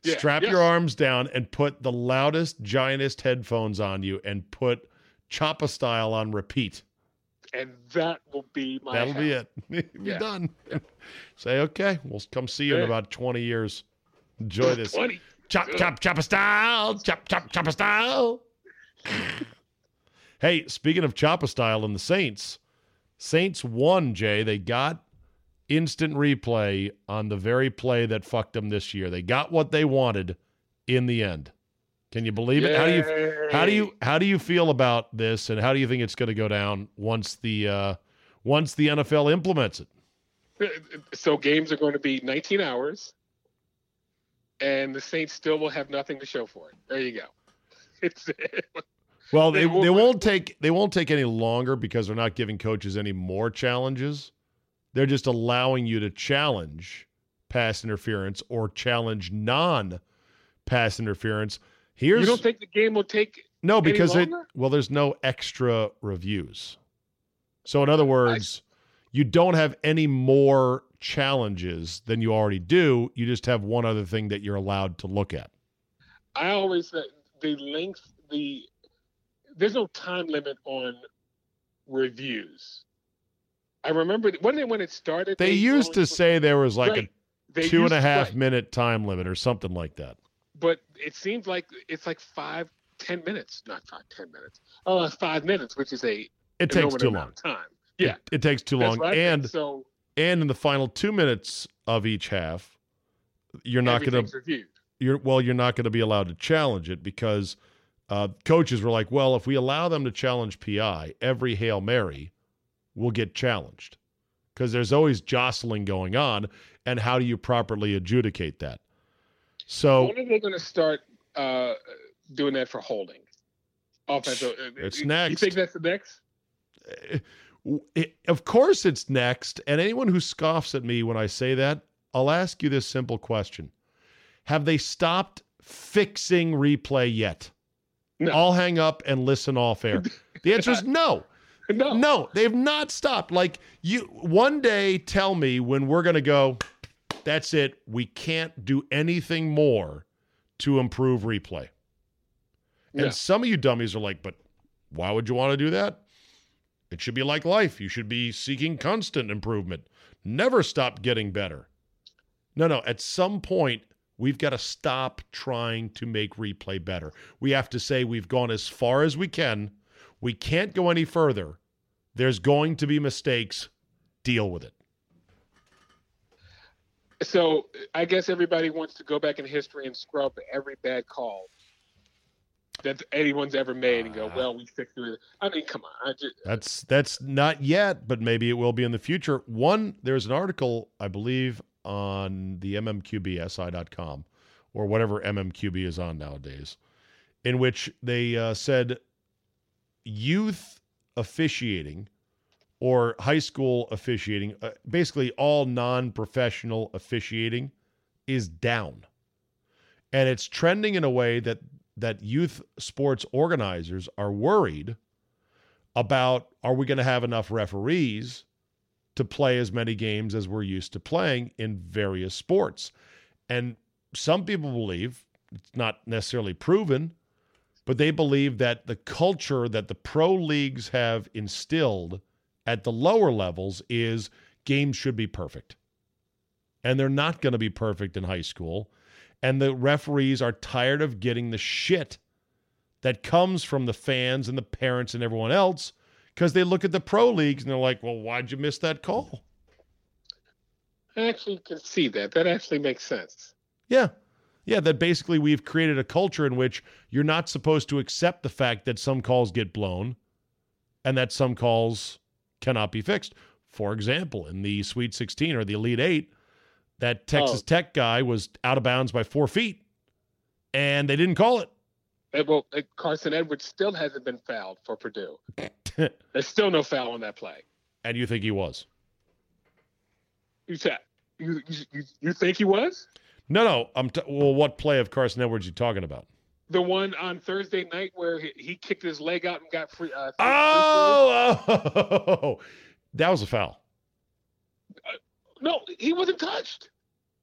Speaker 2: Yeah,
Speaker 1: strap your arms down, and put the loudest, giantest headphones on you, and put Choppa Style on repeat.
Speaker 2: And that will be my
Speaker 1: That'll be it. (laughs) You're
Speaker 2: Yeah.
Speaker 1: done. (laughs) Say okay. We'll come see you in about twenty years. Enjoy this.
Speaker 2: 20.
Speaker 1: Chop, chop, chopper style. Chop, chop, chopper style. (laughs) hey, speaking of chopper style and the Saints, Saints won, Jay. They got instant replay on the very play that fucked them this year. They got what they wanted in the end. Can you believe it? How do you how do you how do you feel about this and how do you think it's going to go down once the uh once the NFL implements it?
Speaker 2: So games are going to be 19 hours, and the Saints still will have nothing to show for it. There you go. (laughs) It's
Speaker 1: Well, they,
Speaker 2: They won't
Speaker 1: take they won't take any longer because they're not giving coaches any more challenges. They're just allowing you to challenge pass interference or challenge non pass interference. Here's
Speaker 2: you don't think the game will take?
Speaker 1: no because it well there's no extra reviews. So in other words, you don't have any more challenges than you already do. You just have one other thing that you're allowed to look at.
Speaker 2: I always say the length, the there's no time limit on reviews. I remember when it when it started.
Speaker 1: They used to say there was like
Speaker 2: Right.
Speaker 1: a
Speaker 2: They
Speaker 1: two and a half
Speaker 2: right.
Speaker 1: minute time limit or something like that.
Speaker 2: But it seems like it's like five, ten minutes, not five, ten minutes. Oh, it's five minutes, which is a
Speaker 1: It takes too long.
Speaker 2: time. Yeah,
Speaker 1: It, it takes too
Speaker 2: that's
Speaker 1: long. And
Speaker 2: so
Speaker 1: and in the final two minutes of each half, you're not going to
Speaker 2: reviewed.
Speaker 1: you're well, you're not going to be allowed to challenge it because uh, coaches were like, well, if we allow them to challenge PI, every hail mary will get challenged because there's always jostling going on, and how do you properly adjudicate that? So
Speaker 2: When are they going to start uh, doing that for holding? Offensive.
Speaker 1: It's
Speaker 2: You
Speaker 1: next.
Speaker 2: You think that's the next?
Speaker 1: it- of course it's next. And anyone who scoffs at me when I say that, I'll ask you this simple question Have they stopped fixing replay yet?
Speaker 2: No.
Speaker 1: I'll hang up and listen off air. The answer is (laughs) no.
Speaker 2: No.
Speaker 1: No, they've not stopped. Like you one day tell me when we're going to go that's it. We can't do anything more to improve replay. And
Speaker 2: Yeah.
Speaker 1: some of you dummies are like, but why would you want to do that? It should be like life. You should be seeking constant improvement. Never stop getting better. No, no. At some point, we've got to stop trying to make replay better. We have to say we've gone as far as we can. We can't go any further. There's going to be mistakes. Deal with it.
Speaker 2: So I guess everybody wants to go back in history and scrub every bad call that anyone's ever made and go,
Speaker 1: Ah.
Speaker 2: well, we fixed it. I mean, come on. I just,
Speaker 1: That's that's not yet, but maybe it will be in the future. One, there's an article, I believe, on the mmqbsi.com or whatever mmqb is on nowadays, in which they uh, said youth officiating or high school officiating, uh, basically all non-professional officiating, is down, and it's trending in a way that that youth sports organizers are worried about are we going to have enough referees to play as many games as we're used to playing in various sports. And some people believe, it's not necessarily proven, but they believe that the culture that the pro leagues have instilled at the lower levels is games should be perfect. And they're not going to be perfect in high school. And the referees are tired of getting the shit that comes from the fans and the parents and everyone else because they look at the pro leagues and they're like, well, why'd you miss that call?
Speaker 2: I actually can see that. That actually makes sense.
Speaker 1: Yeah. Yeah, that basically we've created a culture in which you're not supposed to accept the fact that some calls get blown. and that some calls cannot be fixed. For example, in the Sweet 16 or the Elite Eight, that Texas
Speaker 2: Oh.
Speaker 1: Tech guy was out of bounds by four feet, and they didn't call it.
Speaker 2: And, well, uh, Carson Edwards still hasn't been fouled for Purdue. (laughs) There's still no foul on that play.
Speaker 1: and you think he was?
Speaker 2: You said you you, you, you think he was
Speaker 1: No, no. I'm t- well. What play of Carson Edwards you talking about?
Speaker 2: The one on Thursday night where he, he kicked his leg out and got free? Uh, free-
Speaker 1: Oh, oh, (laughs) that was a foul.
Speaker 2: no, he wasn't touched,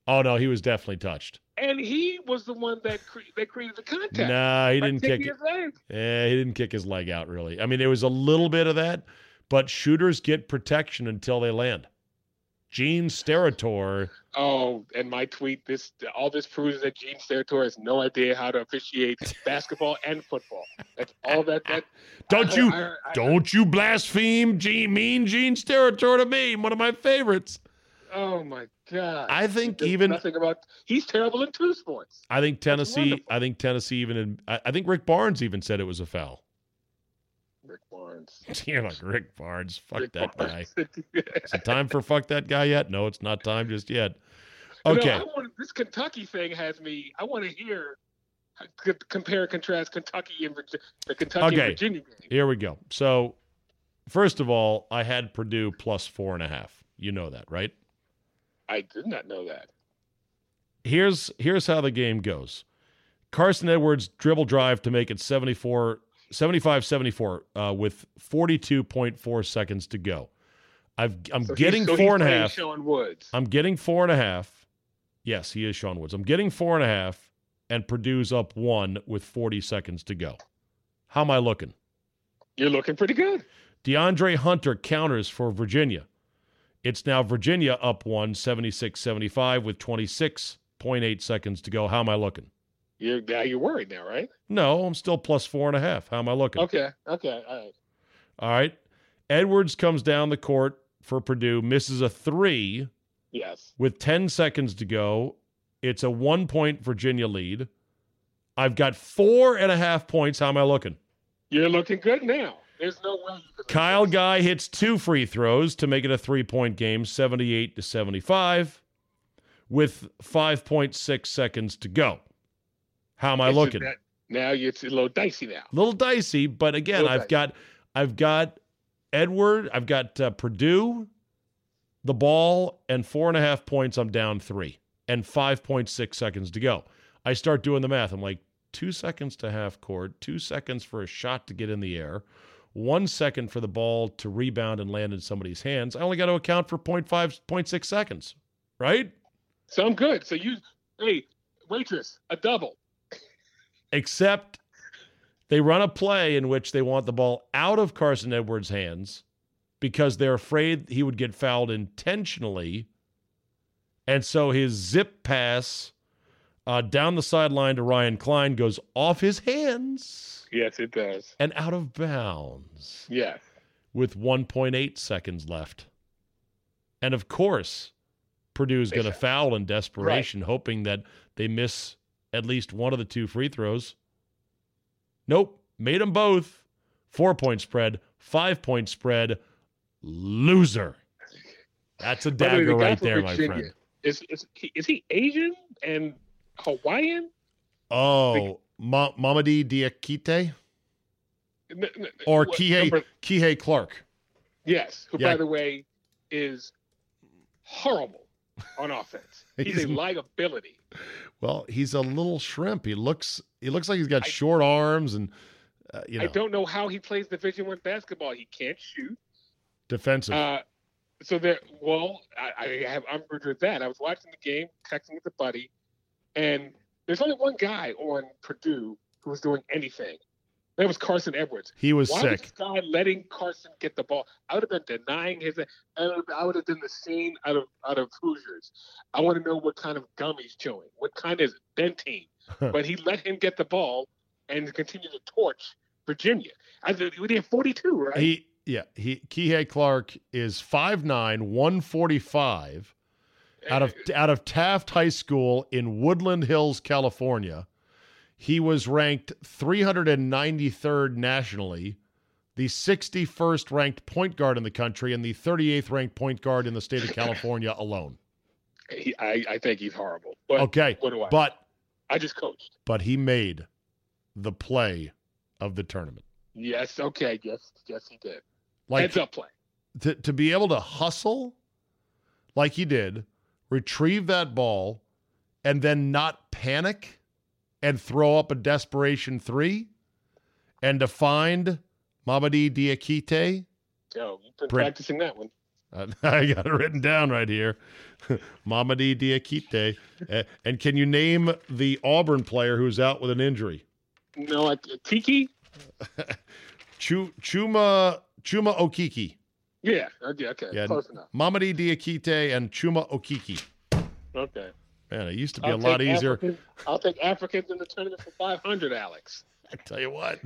Speaker 1: Oh no, he was definitely touched.
Speaker 2: and he was the one that cre- that created the contact.
Speaker 1: Nah, he didn't kick
Speaker 2: his leg.
Speaker 1: Eh, he didn't kick his leg out really. I mean, there was a little bit of that, but shooters get protection until they land. Gene Steratore,
Speaker 2: Oh, and my tweet this all this proves that Gene Steratore has no idea how to officiate (laughs) basketball and football. That's all that that.
Speaker 1: don't
Speaker 2: I-
Speaker 1: you
Speaker 2: I- I-
Speaker 1: don't you blaspheme Gene mean Gene Steratore to me, one of my favorites.
Speaker 2: Oh my god!
Speaker 1: I think even
Speaker 2: nothing about. He's terrible in two sports.
Speaker 1: I think Tennessee. I think Tennessee even. in- I, I think Rick Barnes even said it was a foul.
Speaker 2: Barnes. (laughs)
Speaker 1: You're like Rick Barnes. Fuck
Speaker 2: Rick
Speaker 1: that guy. (laughs) Is it time for fuck that guy yet? No, it's not time just yet.
Speaker 2: You know,
Speaker 1: Okay.
Speaker 2: I want, this Kentucky thing has me. I want to hear uh, compare and contrast Kentucky and the Kentucky
Speaker 1: Okay.
Speaker 2: and Virginia game.
Speaker 1: Here we go. So, first of all, I had Purdue plus four and a half. You know that, right?
Speaker 2: I did not know that.
Speaker 1: Here's here's how the game goes. Carson Edwards dribble drive to make it 74 75 74 uh, with 42.4 seconds to go. I've I'm
Speaker 2: So
Speaker 1: getting
Speaker 2: so he's
Speaker 1: and a half.
Speaker 2: Sean Woods.
Speaker 1: I'm getting four and a half. Yes, he is Sean Woods. I'm getting four and a half, and Purdue's up one with 40 seconds to go. How am I looking?
Speaker 2: You're looking pretty good.
Speaker 1: DeAndre Hunter counters for Virginia. It's now Virginia up one, 76 75, with 26.8 seconds to go. How am I looking?
Speaker 2: You're now you're worried now, right?
Speaker 1: No, I'm still plus four and a half. How am I looking?
Speaker 2: Okay. Okay. All right.
Speaker 1: All right. Edwards comes down the court for Purdue, misses a three
Speaker 2: Yes.
Speaker 1: with 10 seconds to go. It's a one point Virginia lead. I've got four and a half points. How am I looking?
Speaker 2: You're looking good now. There's no way.
Speaker 1: Kyle Guy hits two free throws to make it a three point game, 78 to 75, with 5.6 seconds to go. How am I
Speaker 2: It's
Speaker 1: looking?
Speaker 2: that- Now it's a little dicey now.
Speaker 1: A little dicey, but again, I've
Speaker 2: dicey.
Speaker 1: got I've got Edward, I've got uh, Purdue, the ball, and four and a half points. I'm down three, and 5.6 seconds to go. I start doing the math. I'm like, two seconds to half court, two seconds for a shot to get in the air, one second for the ball to rebound and land in somebody's hands. I only got to account for 0.5, 0.6 seconds, right?
Speaker 2: So I'm good. So you, hey, waitress, a double.
Speaker 1: Except they run a play in which they want the ball out of Carson Edwards' hands because they're afraid he would get fouled intentionally. And so his zip pass uh, down the sideline to Ryan Cline goes off his hands
Speaker 2: Yes, it does.
Speaker 1: and out of bounds
Speaker 2: Yes.
Speaker 1: with 1.8 seconds left. And of course, Purdue
Speaker 2: is
Speaker 1: going to
Speaker 2: foul.
Speaker 1: foul in desperation, hoping that they miss at least one of the two free throws. Nope, made them both. Four point spread, five point spread. Loser. That's a dagger right there, my friend.
Speaker 2: Is is he, is he Asian and Hawaiian?
Speaker 1: Oh, Ma- Mamadi Diakite
Speaker 2: N- n-
Speaker 1: or
Speaker 2: what
Speaker 1: Kihei,
Speaker 2: number-
Speaker 1: Kihei Clark.
Speaker 2: Yes, who
Speaker 1: Yeah.
Speaker 2: by the way is horrible on offense. (laughs) He's,
Speaker 1: He's-
Speaker 2: a liability.
Speaker 1: Well, he's a little shrimp. He looks he looks like he's got
Speaker 2: I-
Speaker 1: short arms and uh, you know
Speaker 2: I don't know how he plays Division One basketball. He can't shoot.
Speaker 1: defensive.
Speaker 2: Uh, so there, well, I, I have umbrage with that. I was watching the game, texting with a buddy, and there's only one guy on Purdue who was doing anything. That was Carson Edwards.
Speaker 1: he was
Speaker 2: Why was
Speaker 1: sick.
Speaker 2: this guy letting Carson get the ball? I would have been denying his. I would have, I would have done the scene out of out of Hoosiers. I want to know what kind of gum he's chewing. What kind is? Dentyne? (laughs) but he let him get the ball and continue to torch Virginia. I think we did 42, right?
Speaker 1: He yeah, he Kihei Clark is 5'9", 145 out of out of Taft High School in Woodland Hills, California. He was ranked 393rd nationally, the 61st ranked point guard in the country and the 38th ranked point guard in the state of California alone.
Speaker 2: He, I, I think he's horrible. But
Speaker 1: Okay,
Speaker 2: what do I?
Speaker 1: but
Speaker 2: I just coached.
Speaker 1: but he made the play of the tournament.
Speaker 2: Yes. Okay. Yes. Yes, he did.
Speaker 1: Like
Speaker 2: Heads up play.
Speaker 1: to, to be able to hustle like he did, retrieve that ball, and then not panic and throw up a desperation three, and to find Mamadi Diakite.
Speaker 2: You've been practicing that one.
Speaker 1: Uh, (laughs) I got it written down right here. (laughs) Mamadi Diakite. Uh, and can you name the Auburn player who's out with an injury?
Speaker 2: No, I, Tiki. (laughs)
Speaker 1: Chu, Chuma Chuma Okeke.
Speaker 2: Yeah. Okay. Okay.
Speaker 1: Yeah.
Speaker 2: Close enough.
Speaker 1: Mamadi Diakite and Chuma Okeke.
Speaker 2: Okay.
Speaker 1: Man, it used to be
Speaker 2: I'll
Speaker 1: a lot easier.
Speaker 2: African- I'll take Africans in the tournament for 500, Alex.
Speaker 1: I tell you what.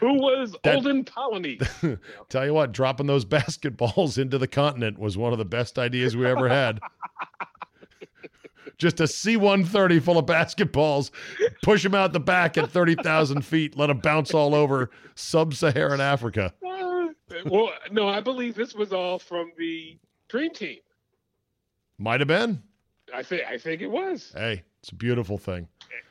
Speaker 2: Who was
Speaker 1: That-
Speaker 2: Olden Polynice? (laughs)
Speaker 1: Tell you what, dropping those (laughs) basketballs into the continent was one of the best ideas we ever had. Just a C 130 full of basketballs, push them out the back at 30,000 feet, let them bounce all over sub Saharan Africa. (laughs)
Speaker 2: well, no, I believe this was all from the Dream Team.
Speaker 1: Might have been.
Speaker 2: I think I think it was.
Speaker 1: Hey, it's a beautiful thing.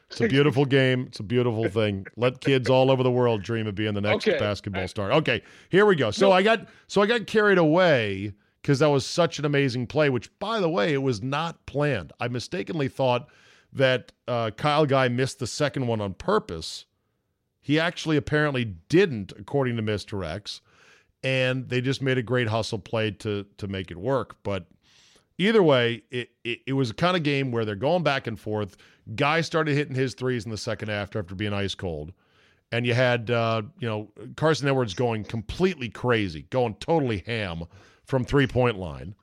Speaker 1: It's a (laughs) beautiful game. It's a beautiful thing. Let kids all over the world dream of being the next
Speaker 2: Okay.
Speaker 1: basketball star. Okay, here we go. So I got so I got carried away because that was such an amazing play. Which, by the way, it was not planned. I mistakenly thought that uh, Kyle Guy missed the second one on purpose. He actually apparently didn't, according to Mr. X, and they just made a great hustle play to to make it work. But either way, it, it, it was a kind of game where they're going back and forth. Guy started hitting his threes in the second half after being ice cold. And you had, uh, you know, Carson Edwards going completely crazy, going totally ham from three point line.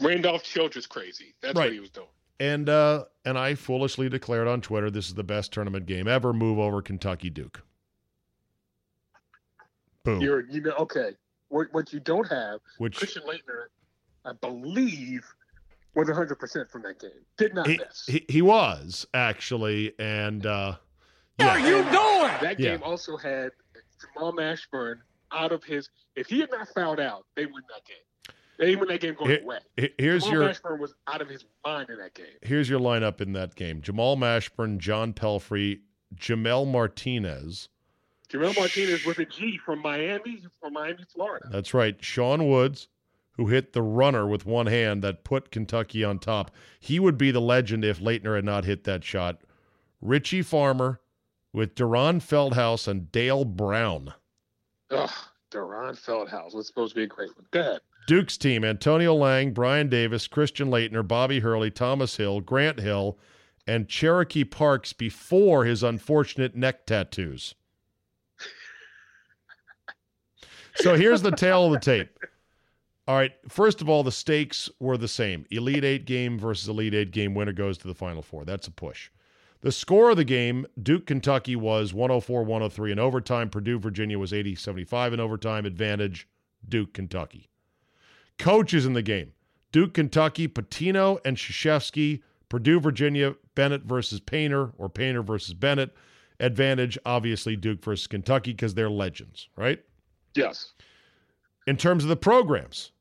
Speaker 2: Randolph Childress crazy. That's
Speaker 1: Right.
Speaker 2: what he was doing.
Speaker 1: And uh, and I foolishly declared on Twitter this is the best tournament game ever. Move over Kentucky Duke. Boom.
Speaker 2: You're you know okay. What what you don't have,
Speaker 1: Which
Speaker 2: Christian Laettner, I believe, was 100 percent from that game. Did not
Speaker 1: he,
Speaker 2: miss.
Speaker 1: he, he was actually, and uh,
Speaker 4: What are you doing?
Speaker 2: that
Speaker 1: Yeah.
Speaker 2: game also had Jamal Mashburn out of his. If he had not fouled out, they win that game. They win that game going
Speaker 1: Here-
Speaker 2: away.
Speaker 1: he- here's
Speaker 2: Jamal
Speaker 1: your
Speaker 2: Mashburn was out of his mind in that game.
Speaker 1: here's your lineup in that game: Jamal Mashburn, John Pelphrey, Gimel Martinez.
Speaker 2: Gimel Martinez with a G from Miami, from Miami, Florida.
Speaker 1: That's right, Sean Woods, who hit the runner with one hand that put Kentucky on top. He would be the legend if Laettner had not hit that shot. Richie Farmer with Deron Feldhaus and Dale Brown.
Speaker 2: Ugh, Deron Feldhaus was supposed to be a great one. Go ahead.
Speaker 1: Duke's team: Antonio Lang, Brian Davis, Christian Laettner, Bobby Hurley, Thomas Hill, Grant Hill, and Cherokee Parks before his unfortunate neck tattoos. So here's the tale of the tape. (laughs) All right. First of all, the stakes were the same. Elite Eight game versus Elite Eight game. Winner goes to the Final Four. That's a push. The score of the game, Duke, Kentucky was 104 103 in overtime. Purdue, Virginia was 80 75 in overtime. Advantage, Duke, Kentucky. Coaches in the game Duke, Kentucky, Pitino and Krzyzewski. Purdue, Virginia, Bennett versus Painter or Painter versus Bennett. Advantage, obviously, Duke versus Kentucky because they're legends, right?
Speaker 2: Yes.
Speaker 1: In terms of the programs,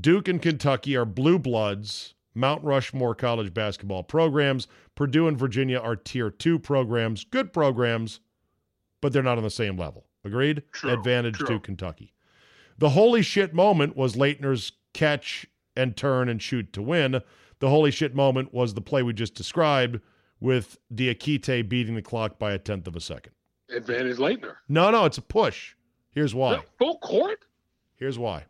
Speaker 1: Duke and Kentucky are blue bloods, Mount Rushmore college basketball programs. Purdue and Virginia are tier two programs, good programs, but they're not on the same level. Agreed?
Speaker 2: True,
Speaker 1: Advantage
Speaker 2: true.
Speaker 1: to Kentucky. The holy shit moment was Laettner's catch and turn and shoot to win. The holy shit moment was the play we just described with Diakite beating the clock by a tenth of a second.
Speaker 2: Advantage Laettner.
Speaker 1: No, no, it's a push. Here's why.
Speaker 2: Full court?
Speaker 1: Here's why.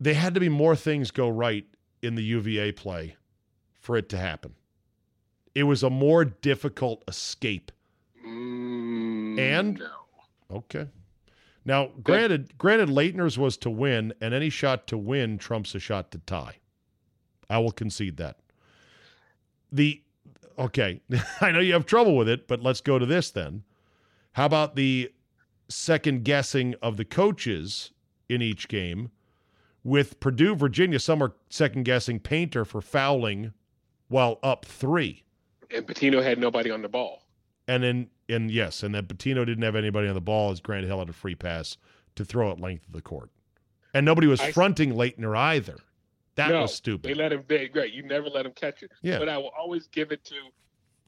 Speaker 1: They had to be more things go right in the UVA play for it to happen. It was a more difficult escape.
Speaker 2: Mm,
Speaker 1: And?
Speaker 2: no.
Speaker 1: Okay. Now, granted, granted, Laettner's was to win, and any shot to win trumps a shot to tie. I will concede that. The okay, (laughs) I know you have trouble with it, but let's go to this then. How about the second guessing of the coaches in each game? With Purdue, Virginia, some are second guessing Painter for fouling while up three.
Speaker 2: And Pitino had nobody on the ball.
Speaker 1: And then, and yes, and that Pitino didn't have anybody on the ball as Grant Hill had a free pass to throw at length of the court. And nobody was
Speaker 2: I-
Speaker 1: fronting Laettner either. That
Speaker 2: no,
Speaker 1: was stupid.
Speaker 2: They let him be great. You never let him catch it.
Speaker 1: Yeah.
Speaker 2: But I will always give it to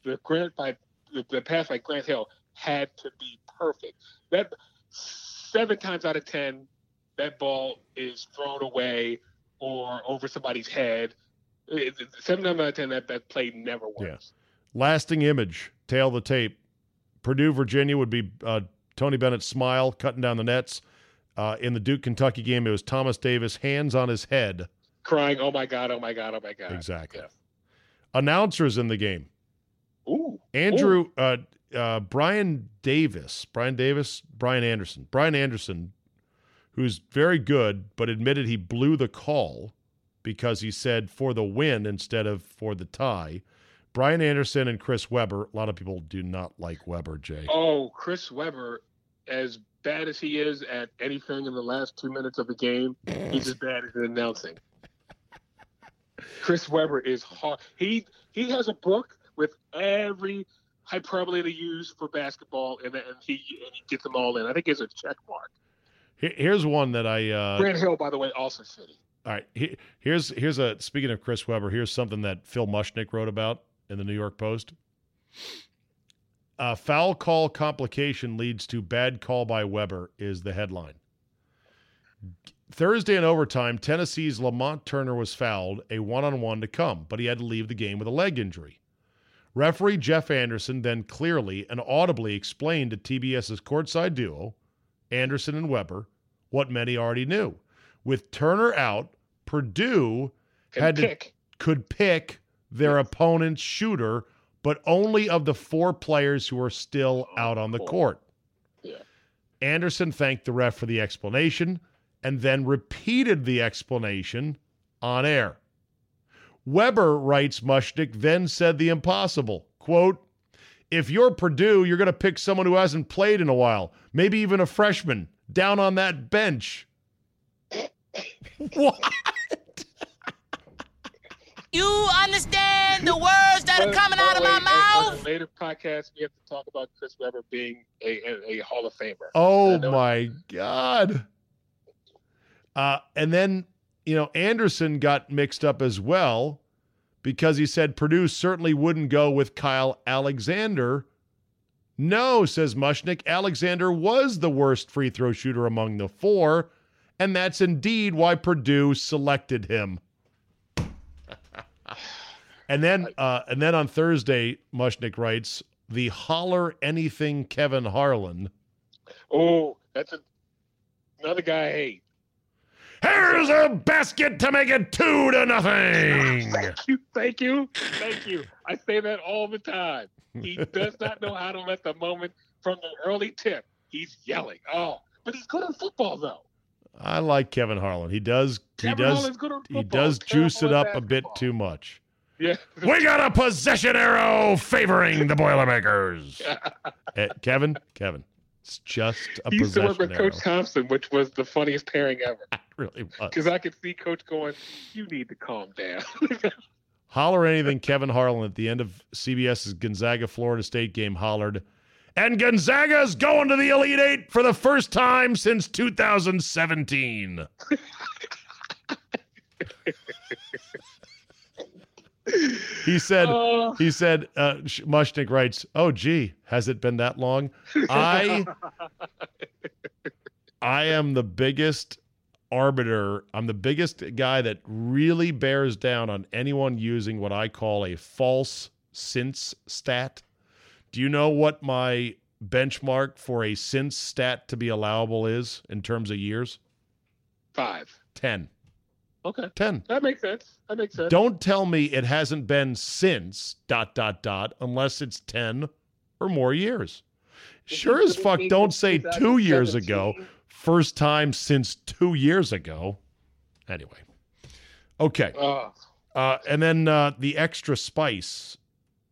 Speaker 2: the Grant by the, the pass by Grant Hill had to be perfect. That seven times out of ten, that ball is thrown away or over somebody's head. Seven out of ten, that, that play never works.
Speaker 1: Lasting image, tale the tape. Purdue, Virginia would be uh, Tony Bennett's smile cutting down the nets. Uh, in the Duke Kentucky game, it was Thomas Davis, hands on his head.
Speaker 2: Crying, oh my god, oh my god, oh my god.
Speaker 1: Exactly.
Speaker 2: Yeah.
Speaker 1: Announcers in the game.
Speaker 2: Ooh.
Speaker 1: Andrew, uh, uh, Brian Davis, Brian Davis, Brian Anderson, Brian Anderson, who's very good, but admitted he blew the call because he said for the win instead of for the tie. Brian Anderson and Chris Webber. A lot of people do not like Webber, Jay.
Speaker 2: Oh, Chris Webber, as bad as he is at anything in the last two minutes of the game, he's as bad as announcing. Chris Webber is hard. He he has a book with every hyperbole to use for basketball, and, and he and he gets them all in. I think it's a check mark.
Speaker 1: Here- Here's one that I. Uh,
Speaker 2: Grant Hill, by the way, also shitty.
Speaker 1: All right. He- Here's here's a speaking of Chris Webber. Here's something that Phil Mushnick wrote about in the New York Post. A foul call complication leads to bad call by Webber is the headline. Thursday in overtime, Tennessee's Lamonte Turner was fouled, a one-on-one to come, but he had to leave the game with a leg injury. Referee Jeff Anderson then clearly and audibly explained to TBS's courtside duo, Anderson and Webber, what many already knew. With Turner out, Purdue
Speaker 2: Can
Speaker 1: had to could pick their opponent's shooter, but only of the four players who are still out on the court.
Speaker 2: Yeah.
Speaker 1: Anderson thanked the ref for the explanation and then repeated the explanation on air. Webber writes Mushnick then said the impossible. Quote, if you're Purdue, you're going to pick someone who hasn't played in a while, maybe even a freshman, down on that bench. (laughs) what?
Speaker 6: You understand the words that are coming out of my mouth?
Speaker 2: In a later podcast, we have to talk about Chris Webber being a, a, a Hall of Famer.
Speaker 1: Oh
Speaker 2: I know-
Speaker 1: my God. Uh, and then, you know, Anderson got mixed up as well because he said Purdue certainly wouldn't go with Kyle Alexander. No, says Mushnick. Alexander was the worst free throw shooter among the four, and that's indeed why Purdue selected him. (laughs) and then, uh, and then on Thursday, Mushnick writes the holler anything Kevin Harlan.
Speaker 2: Oh, that's a, another guy I hate.
Speaker 1: Here's a basket to make it two to nothing. (laughs)
Speaker 2: Thank you, thank you, thank you. I say that all the time. He (laughs) does not know how to let the moment from the early tip. He's yelling. Oh, but he's good at football though.
Speaker 1: I like Kevin Harlan. He does. He
Speaker 2: Kevin
Speaker 1: does.
Speaker 2: Harlan's good at
Speaker 1: He does juice it up a bit too much.
Speaker 2: Yeah. (laughs)
Speaker 1: We got a possession arrow favoring the Boilermakers. Eh, Kevin, Kevin, it's just a
Speaker 2: he used to work with
Speaker 1: arrow.
Speaker 2: Coach Thompson, which was the funniest pairing ever. (laughs)
Speaker 1: It really was.
Speaker 2: Because I could see Coach going, "You need to calm down." (laughs)
Speaker 1: Holler anything. Kevin Harlan at the end of CBS's Gonzaga Florida State game hollered, and Gonzaga's going to the Elite Eight for the first time since 2017. (laughs) he said.
Speaker 2: Oh,
Speaker 1: He said, uh, Sh- Mushnick writes, "Oh, gee, has it been that long? I, (laughs) I am the biggest arbiter. I'm the biggest guy that really bears down on anyone using what I call a false since stat. Do you know what my benchmark for a since stat to be allowable is in terms of years?
Speaker 2: Five.
Speaker 1: 10.
Speaker 2: Okay,
Speaker 1: 10.
Speaker 2: that makes sense. That makes sense.
Speaker 1: Don't tell me it hasn't been since dot dot dot unless it's 10 or more years. Sure as fuck don't say 2 years ago. First time since 2 years ago. Anyway. Okay.
Speaker 2: Oh,
Speaker 1: Uh, and then uh, the extra spice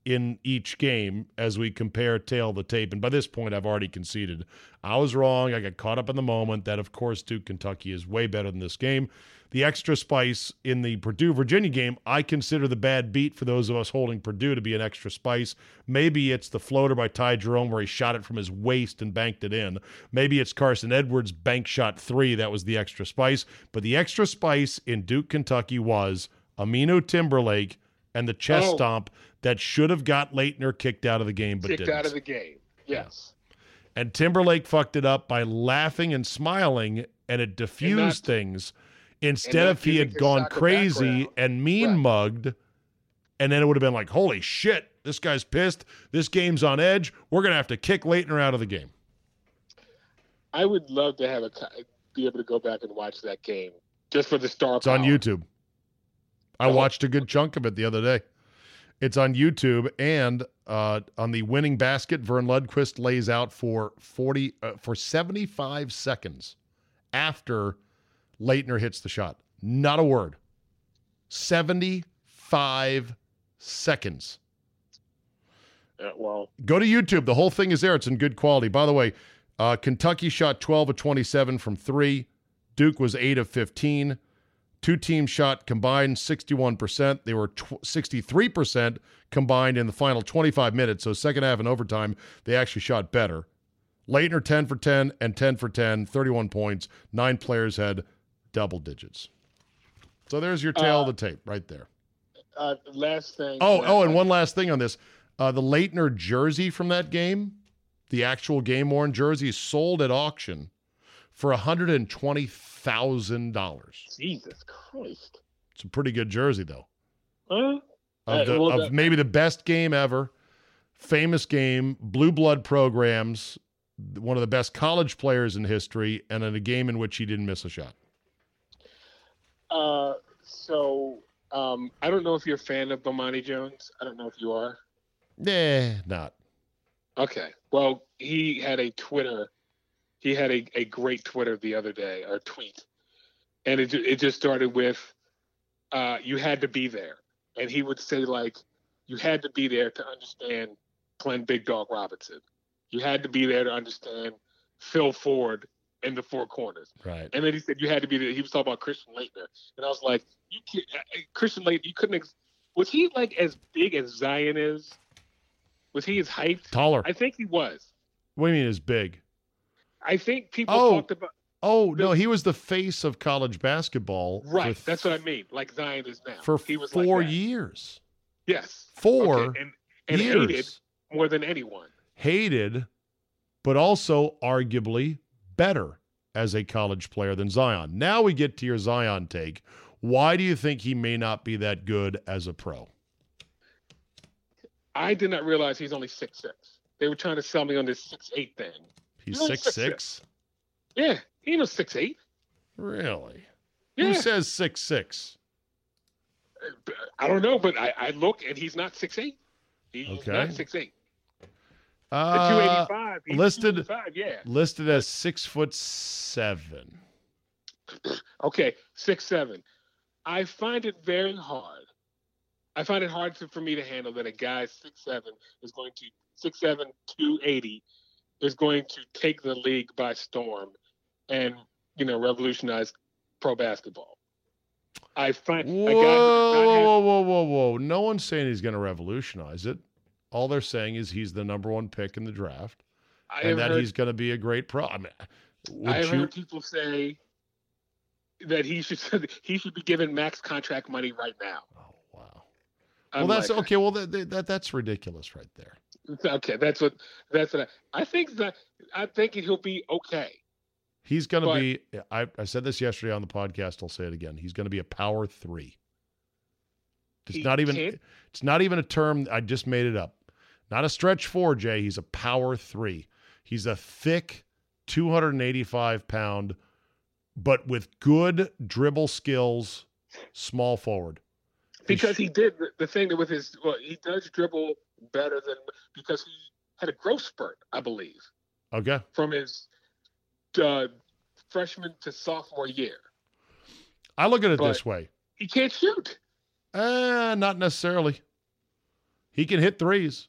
Speaker 1: in each game as we compare tale the tape. And by this point, I've already conceded. I was wrong. I got caught up in the moment that, of course, Duke Kentucky is way better than this game. The extra spice in the Purdue Virginia game, I consider the bad beat for those of us holding Purdue to be an extra spice. Maybe it's the floater by Ty Jerome where he shot it from his waist and banked it in. Maybe it's Carson Edwards' bank shot three that was the extra spice. But the extra spice in Duke Kentucky was Aminu Timberlake and the chest
Speaker 2: Oh.
Speaker 1: stomp that should have got Laettner kicked out of the game, but
Speaker 2: Kicked
Speaker 1: didn't.
Speaker 2: out of the game. Yes.
Speaker 1: And Timberlake fucked it up by laughing and smiling, and it diffused things. Instead of he had gone crazy
Speaker 2: background.
Speaker 1: and mean
Speaker 2: Right.
Speaker 1: mugged, and then it would have been like, holy shit, this guy's pissed. This game's on edge. We're going to have to kick Leitner out of the game.
Speaker 2: I would love to have a be able to go back and watch that game just for the star.
Speaker 1: It's on. YouTube. I
Speaker 2: Oh.
Speaker 1: watched a good chunk of it the other day. It's on YouTube and uh, on the winning basket. Verne Lundquist lays out for forty uh, for seventy five seconds after Laettner hits the shot. Not a word. Seventy five seconds.
Speaker 2: Uh, well,
Speaker 1: Go to YouTube. The whole thing is there. It's in good quality. By the way, uh, Kentucky shot 12 of 27 from three. Duke was 8 of 15. Two teams shot combined 61%. They were tw- 63% combined in the final 25 minutes. So, second half and overtime, they actually shot better. Laettner 10 for 10 and 10 for 10, 31 points. Nine players had double digits. So, there's your tale of the tape right there.
Speaker 2: uh, last thing.
Speaker 1: Oh, oh, and one last thing on this. Uh, the Laettner jersey from that game, the actual game worn jersey, sold at auction for $120,000.
Speaker 2: Jesus Christ.
Speaker 1: It's a pretty good jersey, though.
Speaker 2: Huh?
Speaker 1: Of,
Speaker 2: Uh,
Speaker 1: the,
Speaker 2: well,
Speaker 1: of maybe the best game ever, famous game, blue blood programs, one of the best college players in history, and in a game in which he didn't miss a shot.
Speaker 2: Uh, so um, I don't know if you're a fan of Bomani Jones. I don't know if you are.
Speaker 1: Eh, not.
Speaker 2: Okay. Well, he had a Twitter. He had a, a great Twitter the other day, or tweet, and it it just started with, uh, "You had to be there," and he would say like, "You had to be there to understand Glenn Big Dog Robinson. You had to be there to understand Phil Ford in the four corners."
Speaker 1: Right.
Speaker 2: And then he said you had to be there. He was talking about Christian Laettner, and I was like, "You can't, uh, uh, Christian Laettner? You couldn't? Ex- was he like as big as Zion is? Was he as hyped?
Speaker 1: Taller.
Speaker 2: I think he was.
Speaker 1: what do you mean is big?
Speaker 2: I think people
Speaker 1: Oh.
Speaker 2: talked about
Speaker 1: Oh, no, he was the face of college basketball.
Speaker 2: right. That's what I mean. Like Zion is now.
Speaker 1: for
Speaker 2: he was
Speaker 1: four
Speaker 2: that.
Speaker 1: years.
Speaker 2: Yes,
Speaker 1: Four
Speaker 2: Okay, and and
Speaker 1: years.
Speaker 2: hated more than anyone.
Speaker 1: Hated, but also arguably better as a college player than Zion. Now we get to your Zion take. Why do you think he may not be that good as a pro?
Speaker 2: I did not realize he's only six six. They were trying to sell me on this six eight thing.
Speaker 1: He's six six.
Speaker 2: Yeah, he was six eight.
Speaker 1: Really?
Speaker 2: Yeah.
Speaker 1: Who says six six?
Speaker 2: I don't know, but I, I look and he's not six eight. He's
Speaker 1: Okay.
Speaker 2: not six eight.
Speaker 1: Uh,
Speaker 2: two eighty five.
Speaker 1: listed-
Speaker 2: yeah.
Speaker 1: listed as six foot seven. (clears throat)
Speaker 2: Okay, six seven. I find it very hard. I find it hard to, for me to handle that a guy six seven is going to six seven two eighty is going to take the league by storm and you know revolutionize pro basketball. I find
Speaker 1: Whoa,
Speaker 2: a guy who does not have-
Speaker 1: whoa, whoa, whoa, whoa! No one's saying he's going to revolutionize it. All they're saying is he's the number one pick in the draft,
Speaker 2: I
Speaker 1: and that
Speaker 2: heard,
Speaker 1: he's going to be a great pro. I, mean,
Speaker 2: I've
Speaker 1: you?
Speaker 2: heard people say that he should (laughs) he should be given max contract money right now.
Speaker 1: Oh wow!
Speaker 2: I'm
Speaker 1: well, that's
Speaker 2: like,
Speaker 1: okay. Well, that, that that's ridiculous, right there.
Speaker 2: Okay, that's what that's what I, I think that I think he'll be okay.
Speaker 1: He's going to be. I, I said this yesterday on the podcast. I'll say it again. He's going to be a power three. It's not even.
Speaker 2: can't-
Speaker 1: It's not even a term. I just made it up. Not a stretch four, Jay. He's a power three. He's a thick, 285 pound, but with good dribble skills, small forward.
Speaker 2: because he did the, thing that with his well, he does dribble better than because he had a growth spurt, I believe,
Speaker 1: Okay.
Speaker 2: from his uh, freshman to sophomore year.
Speaker 1: I look at it
Speaker 2: But-
Speaker 1: this way.
Speaker 2: He can't shoot.
Speaker 1: Uh, not necessarily. He can hit threes.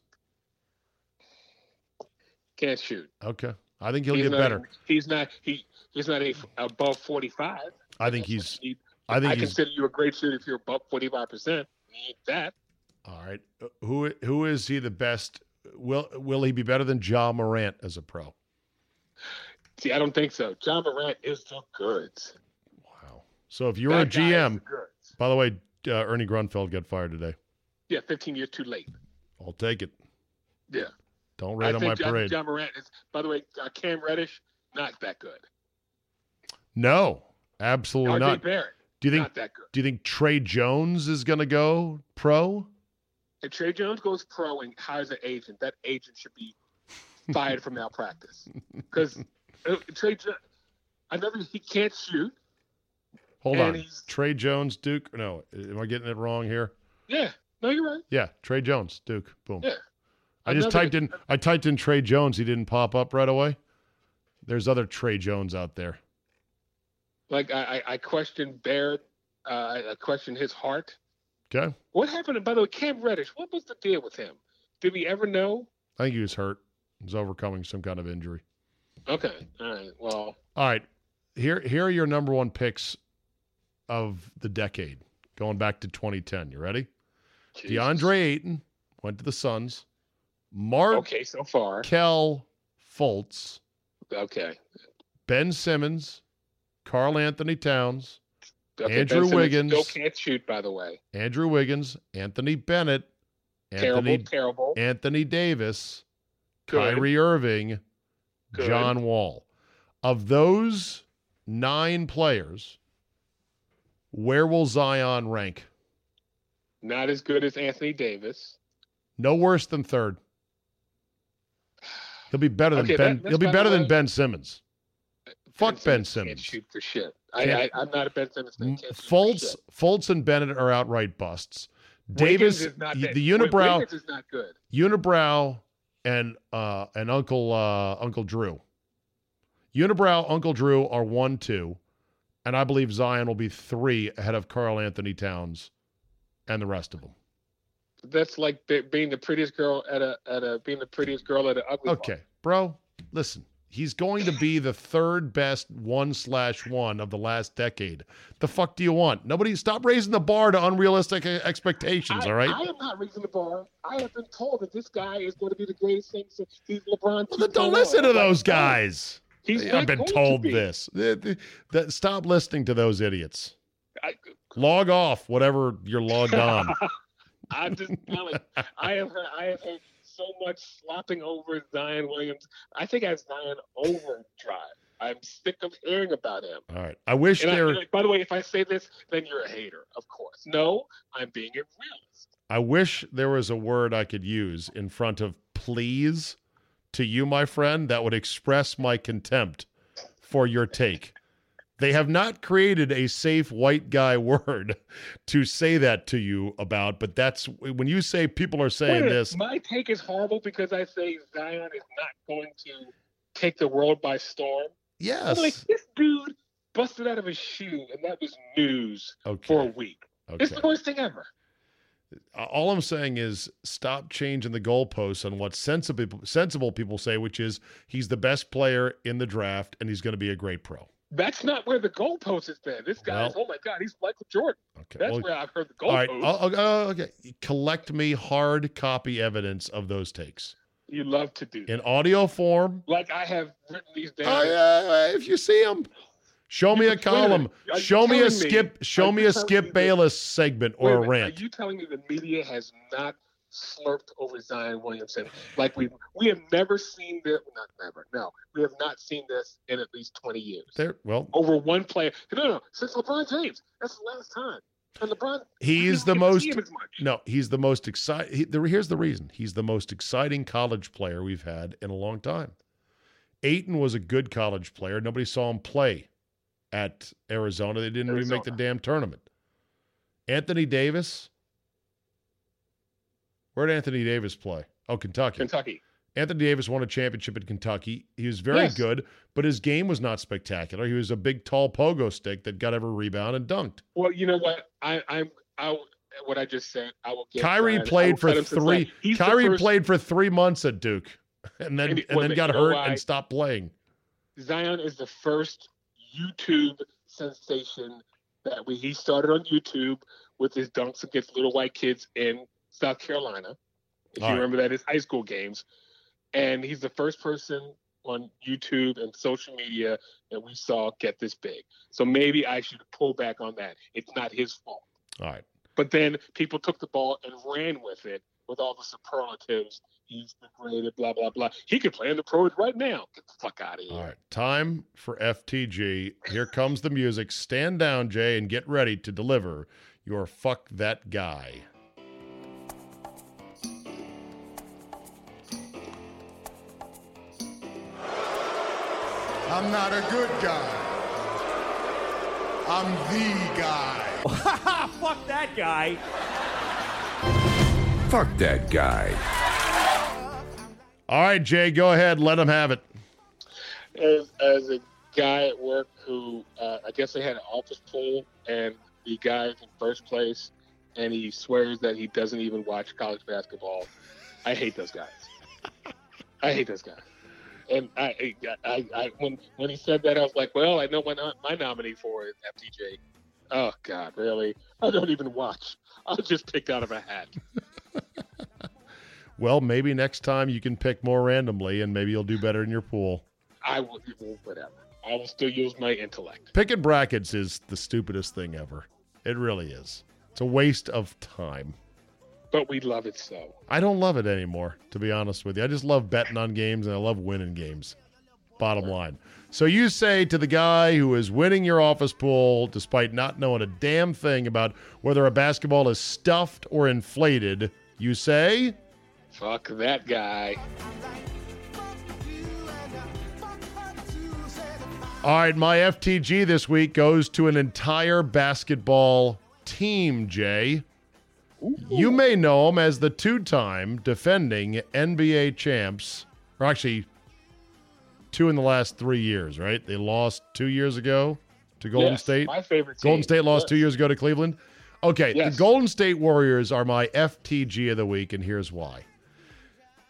Speaker 2: Can't shoot.
Speaker 1: Okay. I think he'll
Speaker 2: he's
Speaker 1: get
Speaker 2: not,
Speaker 1: better.
Speaker 2: He's not. He he's not a, above forty five.
Speaker 1: I think he's.
Speaker 2: He,
Speaker 1: I think
Speaker 2: I consider you a great shooter if you're above forty five percent. That
Speaker 1: All right. Uh, Who who is he the best? Will will he be better than John Morant as a pro?
Speaker 2: see, I don't think so. John Morant is the goods.
Speaker 1: Wow. So if you were a
Speaker 2: That is
Speaker 1: GM,
Speaker 2: the
Speaker 1: by the way, uh, Ernie Grunfeld got fired today.
Speaker 2: Yeah, fifteen years too late.
Speaker 1: I'll take it.
Speaker 2: Yeah.
Speaker 1: Don't
Speaker 2: I
Speaker 1: on my
Speaker 2: John,
Speaker 1: parade.
Speaker 2: John Morant is. By the way, uh, Cam Reddish not that good.
Speaker 1: No, absolutely
Speaker 2: RJ
Speaker 1: not.
Speaker 2: Barrett
Speaker 1: Do you think?
Speaker 2: not that good.
Speaker 1: Do you think Tre Jones is going to go pro?
Speaker 2: If Tre Jones goes pro and hires an agent, that agent should be fired for (laughs) malpractice. Because Trey, Jo- I never he can't shoot.
Speaker 1: Hold on. Tre Jones, Duke. No, am I getting it wrong here?
Speaker 2: Yeah, no, you're right.
Speaker 1: Yeah, Tre Jones, Duke. Boom.
Speaker 2: Yeah.
Speaker 1: I just typed in. I typed in Tre Jones. He didn't pop up right away. There's other Trey Jones out there.
Speaker 2: Like I, I, I question Barrett. Uh, I- I question his heart.
Speaker 1: Okay.
Speaker 2: What happened? By the way, Cam Reddish. What was the deal with him? Did we ever know?
Speaker 1: I think he was hurt. He was overcoming some kind of injury.
Speaker 2: Okay, all right. Well,
Speaker 1: All right. Here, here are your number one picks of the decade, going back to 2010. You ready?
Speaker 2: Jesus.
Speaker 1: DeAndre Ayton went to the Suns. Mark
Speaker 2: Okay, so far.
Speaker 1: Kel Fultz,
Speaker 2: Okay.
Speaker 1: Ben Simmons, Karl Anthony Towns, Andrew Wiggins.
Speaker 2: still can't shoot. By the way,
Speaker 1: Andrew Wiggins, Anthony Bennett, Anthony
Speaker 2: terrible, terrible.
Speaker 1: Anthony Davis,
Speaker 2: Good.
Speaker 1: Kyrie Irving,
Speaker 2: Good.
Speaker 1: John Wall. Of those nine players, where will Zion rank?
Speaker 2: Not as good as Anthony Davis.
Speaker 1: No worse than third. He'll be better than
Speaker 2: Okay,
Speaker 1: Ben.
Speaker 2: That,
Speaker 1: he'll be better than Ben Simmons. Fuck Ben Simmons.
Speaker 2: Can't shoot for shit. I, I, I'm not a Ben Simmons fan.
Speaker 1: M-
Speaker 2: Can't shoot for
Speaker 1: Fultz. Fultz, and Bennett are outright busts.
Speaker 2: Wiggins
Speaker 1: Davis,
Speaker 2: is not
Speaker 1: the
Speaker 2: Wiggins
Speaker 1: unibrow,
Speaker 2: is not good.
Speaker 1: unibrow, and uh, and Uncle uh, Uncle Drew. Unibrow, Uncle Drew are one, two, and I believe Zion will be three ahead of Karl Anthony Towns, and the rest of them.
Speaker 2: That's like be, being the prettiest girl at a at a being the prettiest girl at an ugly. bar.
Speaker 1: Okay, bro, listen. He's going to be the third best one slash one of the last decade. The fuck do you want? Nobody stop raising the bar to unrealistic expectations.
Speaker 2: I,
Speaker 1: all right.
Speaker 2: I am not raising the bar. I have been told that this guy is going to be the greatest thing since he's LeBron.
Speaker 1: Then don't listen to those guys.
Speaker 2: He's
Speaker 1: I've been
Speaker 2: going to
Speaker 1: told
Speaker 2: be.
Speaker 1: this. Th- th- that- stop listening to those idiots.
Speaker 2: I,
Speaker 1: Log off, whatever you're logged on. (laughs)
Speaker 2: I'm just telling. I have heard. I have heard so much slopping over Zion Williams. I think I have Zion overdrive. I'm sick of hearing about him.
Speaker 1: All right. I wish
Speaker 2: And I,
Speaker 1: there.
Speaker 2: and by the way, if I say this, then you're a hater, of course. No, I'm being a realist.
Speaker 1: I wish there was a word I could use in front of please to you, my friend, that would express my contempt for your take. They have not created a safe white guy (laughs) word to say that to you about, but that's when you say people are saying
Speaker 2: Wait
Speaker 1: this.
Speaker 2: My take is horrible because I say Zion is not going to take the world by storm. I'm like, this dude busted out of his shoe, and that was news for a
Speaker 1: Okay.
Speaker 2: week. It's the worst thing ever.
Speaker 1: All I'm saying is stop changing the goalposts on what sensible sensible people say, which is he's the best player in the draft and he's going to be a great pro.
Speaker 2: That's not where the goalpost has been. This guy's,
Speaker 1: Well-
Speaker 2: oh my God, he's Michael Jordan.
Speaker 1: Okay.
Speaker 2: That's
Speaker 1: well,
Speaker 2: where I've heard the
Speaker 1: all right.
Speaker 2: goalpost.
Speaker 1: I'll- I'll- okay. Collect me hard copy evidence of those takes
Speaker 2: You love to do.
Speaker 1: in audio form.
Speaker 2: Like I have written these down.
Speaker 1: Oh, yeah, if you see them, show me a column.
Speaker 2: you
Speaker 1: Show me a
Speaker 2: me-
Speaker 1: skip. Show
Speaker 2: are
Speaker 1: me a Skip
Speaker 2: that-
Speaker 1: Bayless segment or a rant.
Speaker 2: Are you telling me the media has not slurped over Zion Williamson? Like we we have never seen this. Not never. No, we have not seen this in at least twenty years.
Speaker 1: There. Well,
Speaker 2: Over one player. No, no, since LeBron James. That's the last time. And LeBron.
Speaker 1: he's the
Speaker 2: don't get to
Speaker 1: most.
Speaker 2: see him as much.
Speaker 1: No, he's the most exciting. He, here's the reason. He's the most exciting college player we've had in a long time. Ayton was a good college player. Nobody saw him play at Arizona. They didn't even make the damn tournament. Anthony Davis. Where did Anthony Davis play? Oh, Kentucky.
Speaker 2: Kentucky.
Speaker 1: Anthony Davis won a championship in Kentucky. He was very
Speaker 2: Yes.
Speaker 1: good, but his game was not spectacular. He was a big, tall pogo stick that got every rebound and dunked.
Speaker 2: Well, you know what? I, I'm I what I just said. I will get.
Speaker 1: Kyrie
Speaker 2: will
Speaker 1: played for
Speaker 2: cut him some
Speaker 1: three.
Speaker 2: slack. He's the
Speaker 1: Kyrie
Speaker 2: first-
Speaker 1: played for three months at Duke, (laughs) and then
Speaker 2: And
Speaker 1: and,
Speaker 2: he-
Speaker 1: then got hurt
Speaker 2: why?
Speaker 1: and stopped playing.
Speaker 2: Zion is the first YouTube sensation that we he started on YouTube with his dunks against little white kids in South Carolina. If
Speaker 1: All
Speaker 2: you
Speaker 1: right.
Speaker 2: remember that, his high school games, and he's the first person on YouTube and social media that we saw get this big. So maybe I should pull back on that. It's not his fault.
Speaker 1: All right.
Speaker 2: But then people took the ball and ran with it with all the superlatives. He's the greatest, blah blah blah. He could play in the pros right now. Get the fuck out of here.
Speaker 1: All right. Time for FTG. Here comes the music. Stand down, Jay, and get ready to deliver your fuck that guy.
Speaker 7: I'm not a good guy. I'm the guy. (laughs)
Speaker 8: Fuck that guy.
Speaker 5: Fuck that guy.
Speaker 1: All right, Jay, go ahead. Let him have it.
Speaker 2: as, as a guy at work who uh, I guess they had an office pool and the guy's in first place and he swears that he doesn't even watch college basketball. I hate those guys. I hate those guys. And I, I, I, when when he said that, I was like, well, I know my nominee for is FTJ. Oh God, really? I don't even watch. I'll just pick out of a hat. (laughs)
Speaker 1: Well, maybe next time you can pick more randomly and maybe you'll do better in your pool.
Speaker 2: I will, whatever. I will still use my intellect.
Speaker 1: Picking brackets is the stupidest thing ever. It really is. It's a waste of time.
Speaker 2: But we love it so.
Speaker 1: I don't love it anymore, to be honest with you. I just love betting on games and I love winning games. Bottom line. So you say to the guy who is winning your office pool despite not knowing a damn thing about whether a basketball is stuffed or inflated, you say,
Speaker 2: Fuck that guy.
Speaker 1: All right, my FTG this week goes to an entire basketball team, Jay. You may know them as the two time defending NBA champs, or actually, two in the last three years, right? They lost two years ago to Golden
Speaker 2: Yes,
Speaker 1: State.
Speaker 2: My favorite team.
Speaker 1: Golden State lost
Speaker 2: Yes.
Speaker 1: two years ago to Cleveland. Okay,
Speaker 2: Yes.
Speaker 1: the Golden State Warriors are my FTG of the week, and here's why.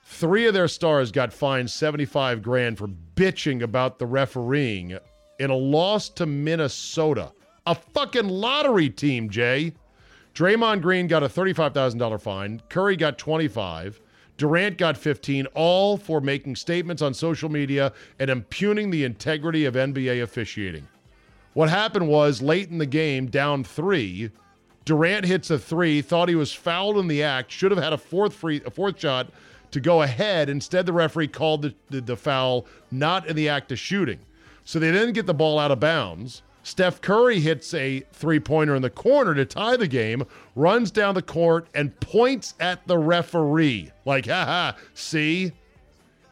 Speaker 1: Three of their stars got fined 75 grand for bitching about the refereeing in a loss to Minnesota. A fucking lottery team, Jay. Draymond Green got a $35,000 fine. Curry got 25. Durant got 15, all for making statements on social media and impugning the integrity of NBA officiating. What happened was late in the game, down three, Durant hits a three, thought he was fouled in the act, should have had a fourth free, a fourth shot to go ahead. Instead, the referee called the, the, the foul not in the act of shooting. So they didn't get the ball out of bounds. Steph Curry hits a three pointer in the corner to tie the game, runs down the court, and points at the referee. Like, haha, see?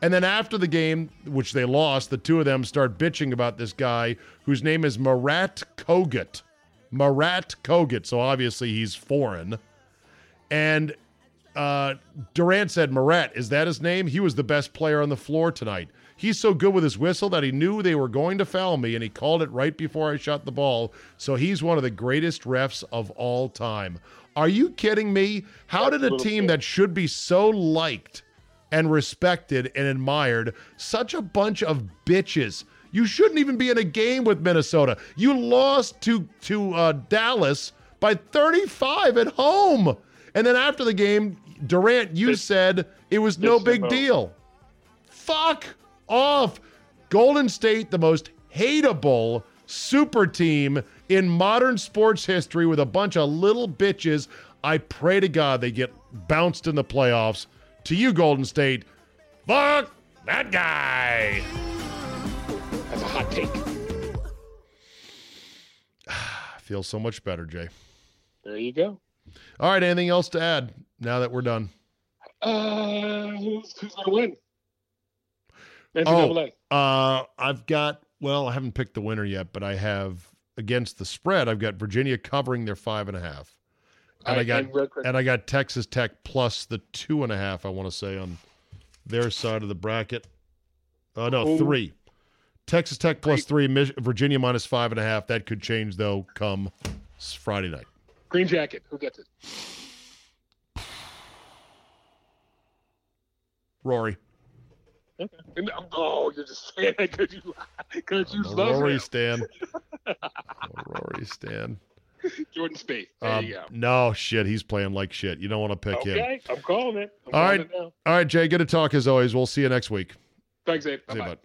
Speaker 1: And then after the game, which they lost, the two of them start bitching about this guy whose name is Marat Kogut. Marat Kogut. So obviously he's foreign. And uh, Durant said, Marat, is that his name? He was the best player on the floor tonight. He's so good with his whistle that he knew they were going to foul me, and he called it right before I shot the ball. So he's one of the greatest refs of all time. Are you kidding me? How did a team that should be so liked and respected and admired, such a bunch of bitches? You shouldn't even be in a game with Minnesota. You lost to to uh, Dallas by 35 at home, and then after the game, Durant, you said it was no big deal. Fuck off. Golden State, the most hateable super team in modern sports history with a bunch of little bitches. I pray to God they get bounced in the playoffs. To you, Golden State, fuck that guy.
Speaker 2: That's a hot take. (sighs)
Speaker 1: I feel so much better, Jay.
Speaker 2: There you go.
Speaker 1: All right, anything else to add now that we're done?
Speaker 2: Uh, who's, who's going to win?
Speaker 1: Oh, uh, I've got, well, I haven't picked the winner yet, but I have against the spread, I've got Virginia covering their five and a half. And I
Speaker 2: Alright,
Speaker 1: got
Speaker 2: and quick-
Speaker 1: and I got Texas Tech plus the two and a half, I want to say, on their side of the bracket. Oh no,
Speaker 2: Ooh.
Speaker 1: three. Texas Tech plus three, Virginia minus five and a half. That could change though come Friday night.
Speaker 2: Green jacket. Who gets it?
Speaker 1: Rory.
Speaker 2: Okay. And, oh, you're just saying that because you because you love
Speaker 1: Rory
Speaker 2: him.
Speaker 1: Stan. (laughs) Rory Stan.
Speaker 2: Jordan Spieth. There
Speaker 1: Um,
Speaker 2: you go.
Speaker 1: no shit, he's playing like shit. You don't want to pick him.
Speaker 2: Okay, I'm calling it. I'm
Speaker 1: All
Speaker 2: calling
Speaker 1: right,
Speaker 2: it
Speaker 1: all right, Jay. Good to talk as always. We'll see you next week.
Speaker 2: Thanks, Abe.
Speaker 1: See you,
Speaker 2: Bye-bye.
Speaker 1: bud.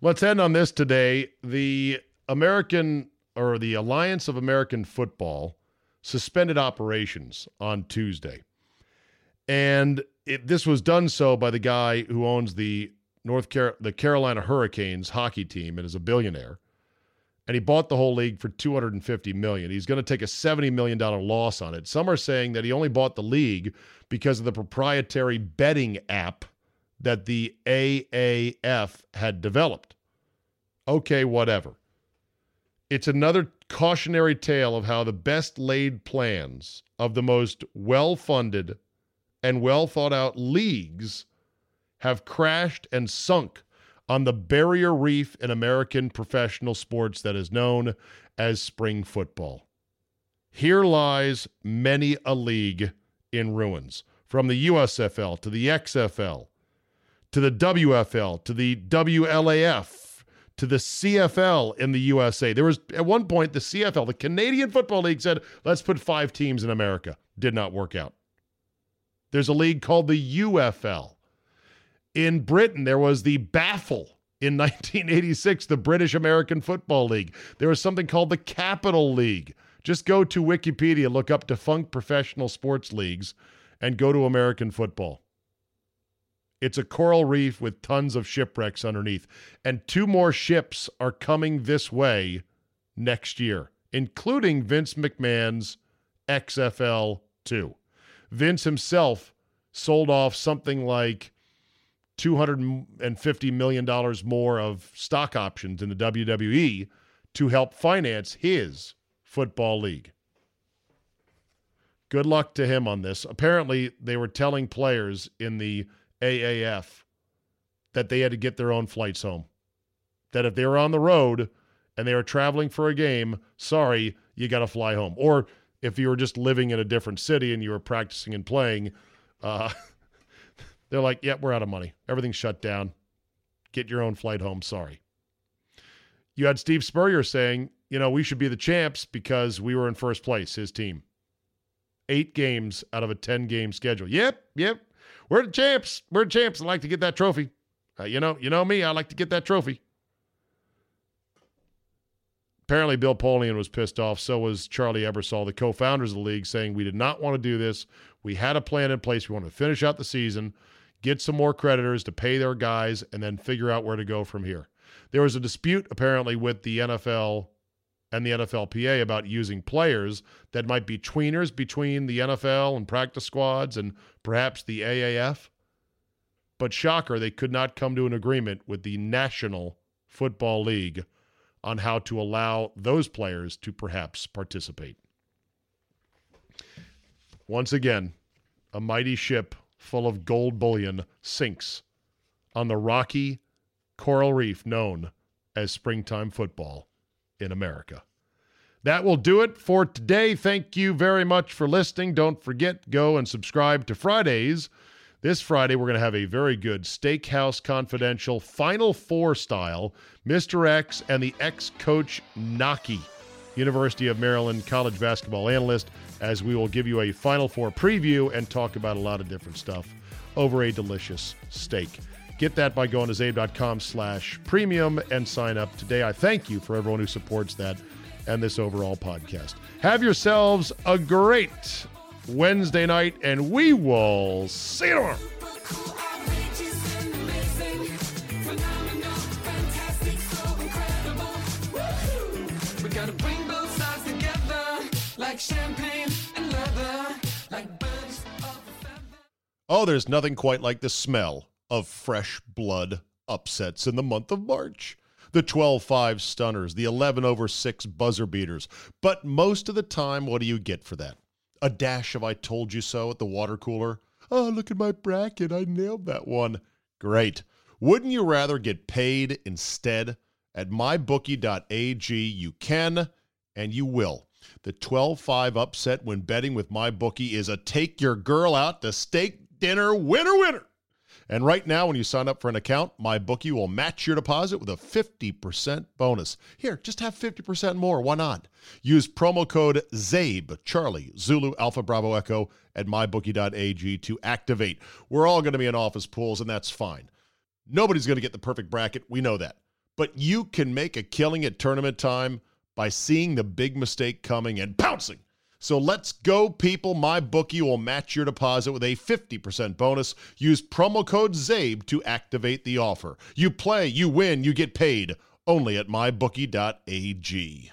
Speaker 1: Let's end on this today. The American or the Alliance of American Football suspended operations on Tuesday. And it, this was done so by the guy who owns the North Car- the Carolina Hurricanes hockey team and is a billionaire. And he bought the whole league for 250 million. He's going to take a 70 million dollar loss on it. Some are saying that he only bought the league because of the proprietary betting app that the AAF had developed. Okay, whatever. It's another cautionary tale of how the best laid plans of the most well funded and well thought out leagues have crashed and sunk on the barrier reef in American professional sports that is known as spring football. Here lies many a league in ruins, from the USFL to the XFL to the WFL to the WLAF to the CFL in the USA. There was at one point the CFL, the Canadian Football League said, "Let's put 5 teams in America." Did not work out. There's a league called the UFL. In Britain, there was the Baffle in (laughs) 1986, the British American Football League. There was something called the Capital League. Just go to Wikipedia, look up defunct professional sports leagues, and go to American football. It's a coral reef with tons of shipwrecks underneath. And two more ships are coming this way next year, including Vince McMahon's XFL 2. Vince himself sold off something like $250 million more of stock options in the WWE to help finance his football league. Good luck to him on this. Apparently, they were telling players in the AAF that they had to get their own flights home. That if they were on the road and they were traveling for a game, sorry, you got to fly home. Or if you were just living in a different city and you were practicing and playing, uh, (laughs) they're like, yep, we're out of money. Everything's shut down. Get your own flight home. Sorry. You had Steve Spurrier saying, you know, we should be the champs because we were in first place, his team. Eight games out of a 10 game schedule. Yep, yep. We're the champs. We're the champs. I like to get that trophy. Uh, you know, you know me. I like to get that trophy. Apparently, Bill Polian was pissed off. So was Charlie Ebersol, the co-founders of the league, saying we did not want to do this. We had a plan in place. We wanted to finish out the season, get some more creditors to pay their guys, and then figure out where to go from here. There was a dispute apparently with the NFL and the NFLPA about using players that might be tweeners between the NFL and practice squads and perhaps the AAF. But shocker, they could not come to an agreement with the National Football League on how to allow those players to perhaps participate. Once again, a mighty ship full of gold bullion sinks on the rocky coral reef known as springtime football in America. That will do it for today. Thank you very much for listening. Don't forget, go and subscribe to Fridays. This Friday, we're going to have a very good Steakhouse Confidential Final Four style Mr. X and the ex coach Knoche, University of Maryland college basketball analyst, as we will give you a Final Four preview and talk about a lot of different stuff over a delicious steak. Get that by going to zabe.com slash premium and sign up today. I thank you for everyone who supports that and this overall podcast. Have yourselves a great Wednesday night, and we will see you tomorrow. Oh, there's nothing quite like the smell of fresh blood upsets in the month of March. The 12 5 stunners, the 11 over 6 buzzer beaters. But most of the time, what do you get for that? A dash of I told you so at the water cooler? Oh, look at my bracket. I nailed that one. Great. Wouldn't you rather get paid instead? At mybookie.ag, you can and you will. The 12 5 upset when betting with my bookie is a take your girl out to steak dinner winner winner. And right now, when you sign up for an account, my bookie will match your deposit with a 50% bonus. Here, just have 50% more. Why not? Use promo code ZABE, Charlie, Zulu, Alpha, Bravo, Echo at mybookie.ag to activate. We're all going to be in office pools, and that's fine. Nobody's going to get the perfect bracket. We know that. But you can make a killing at tournament time by seeing the big mistake coming and pouncing. So let's go, people. My bookie will match your deposit with a 50% bonus. Use promo code ZABE to activate the offer. You play, you win, you get paid only at mybookie.ag.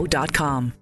Speaker 9: Cancerscreeninfo.com.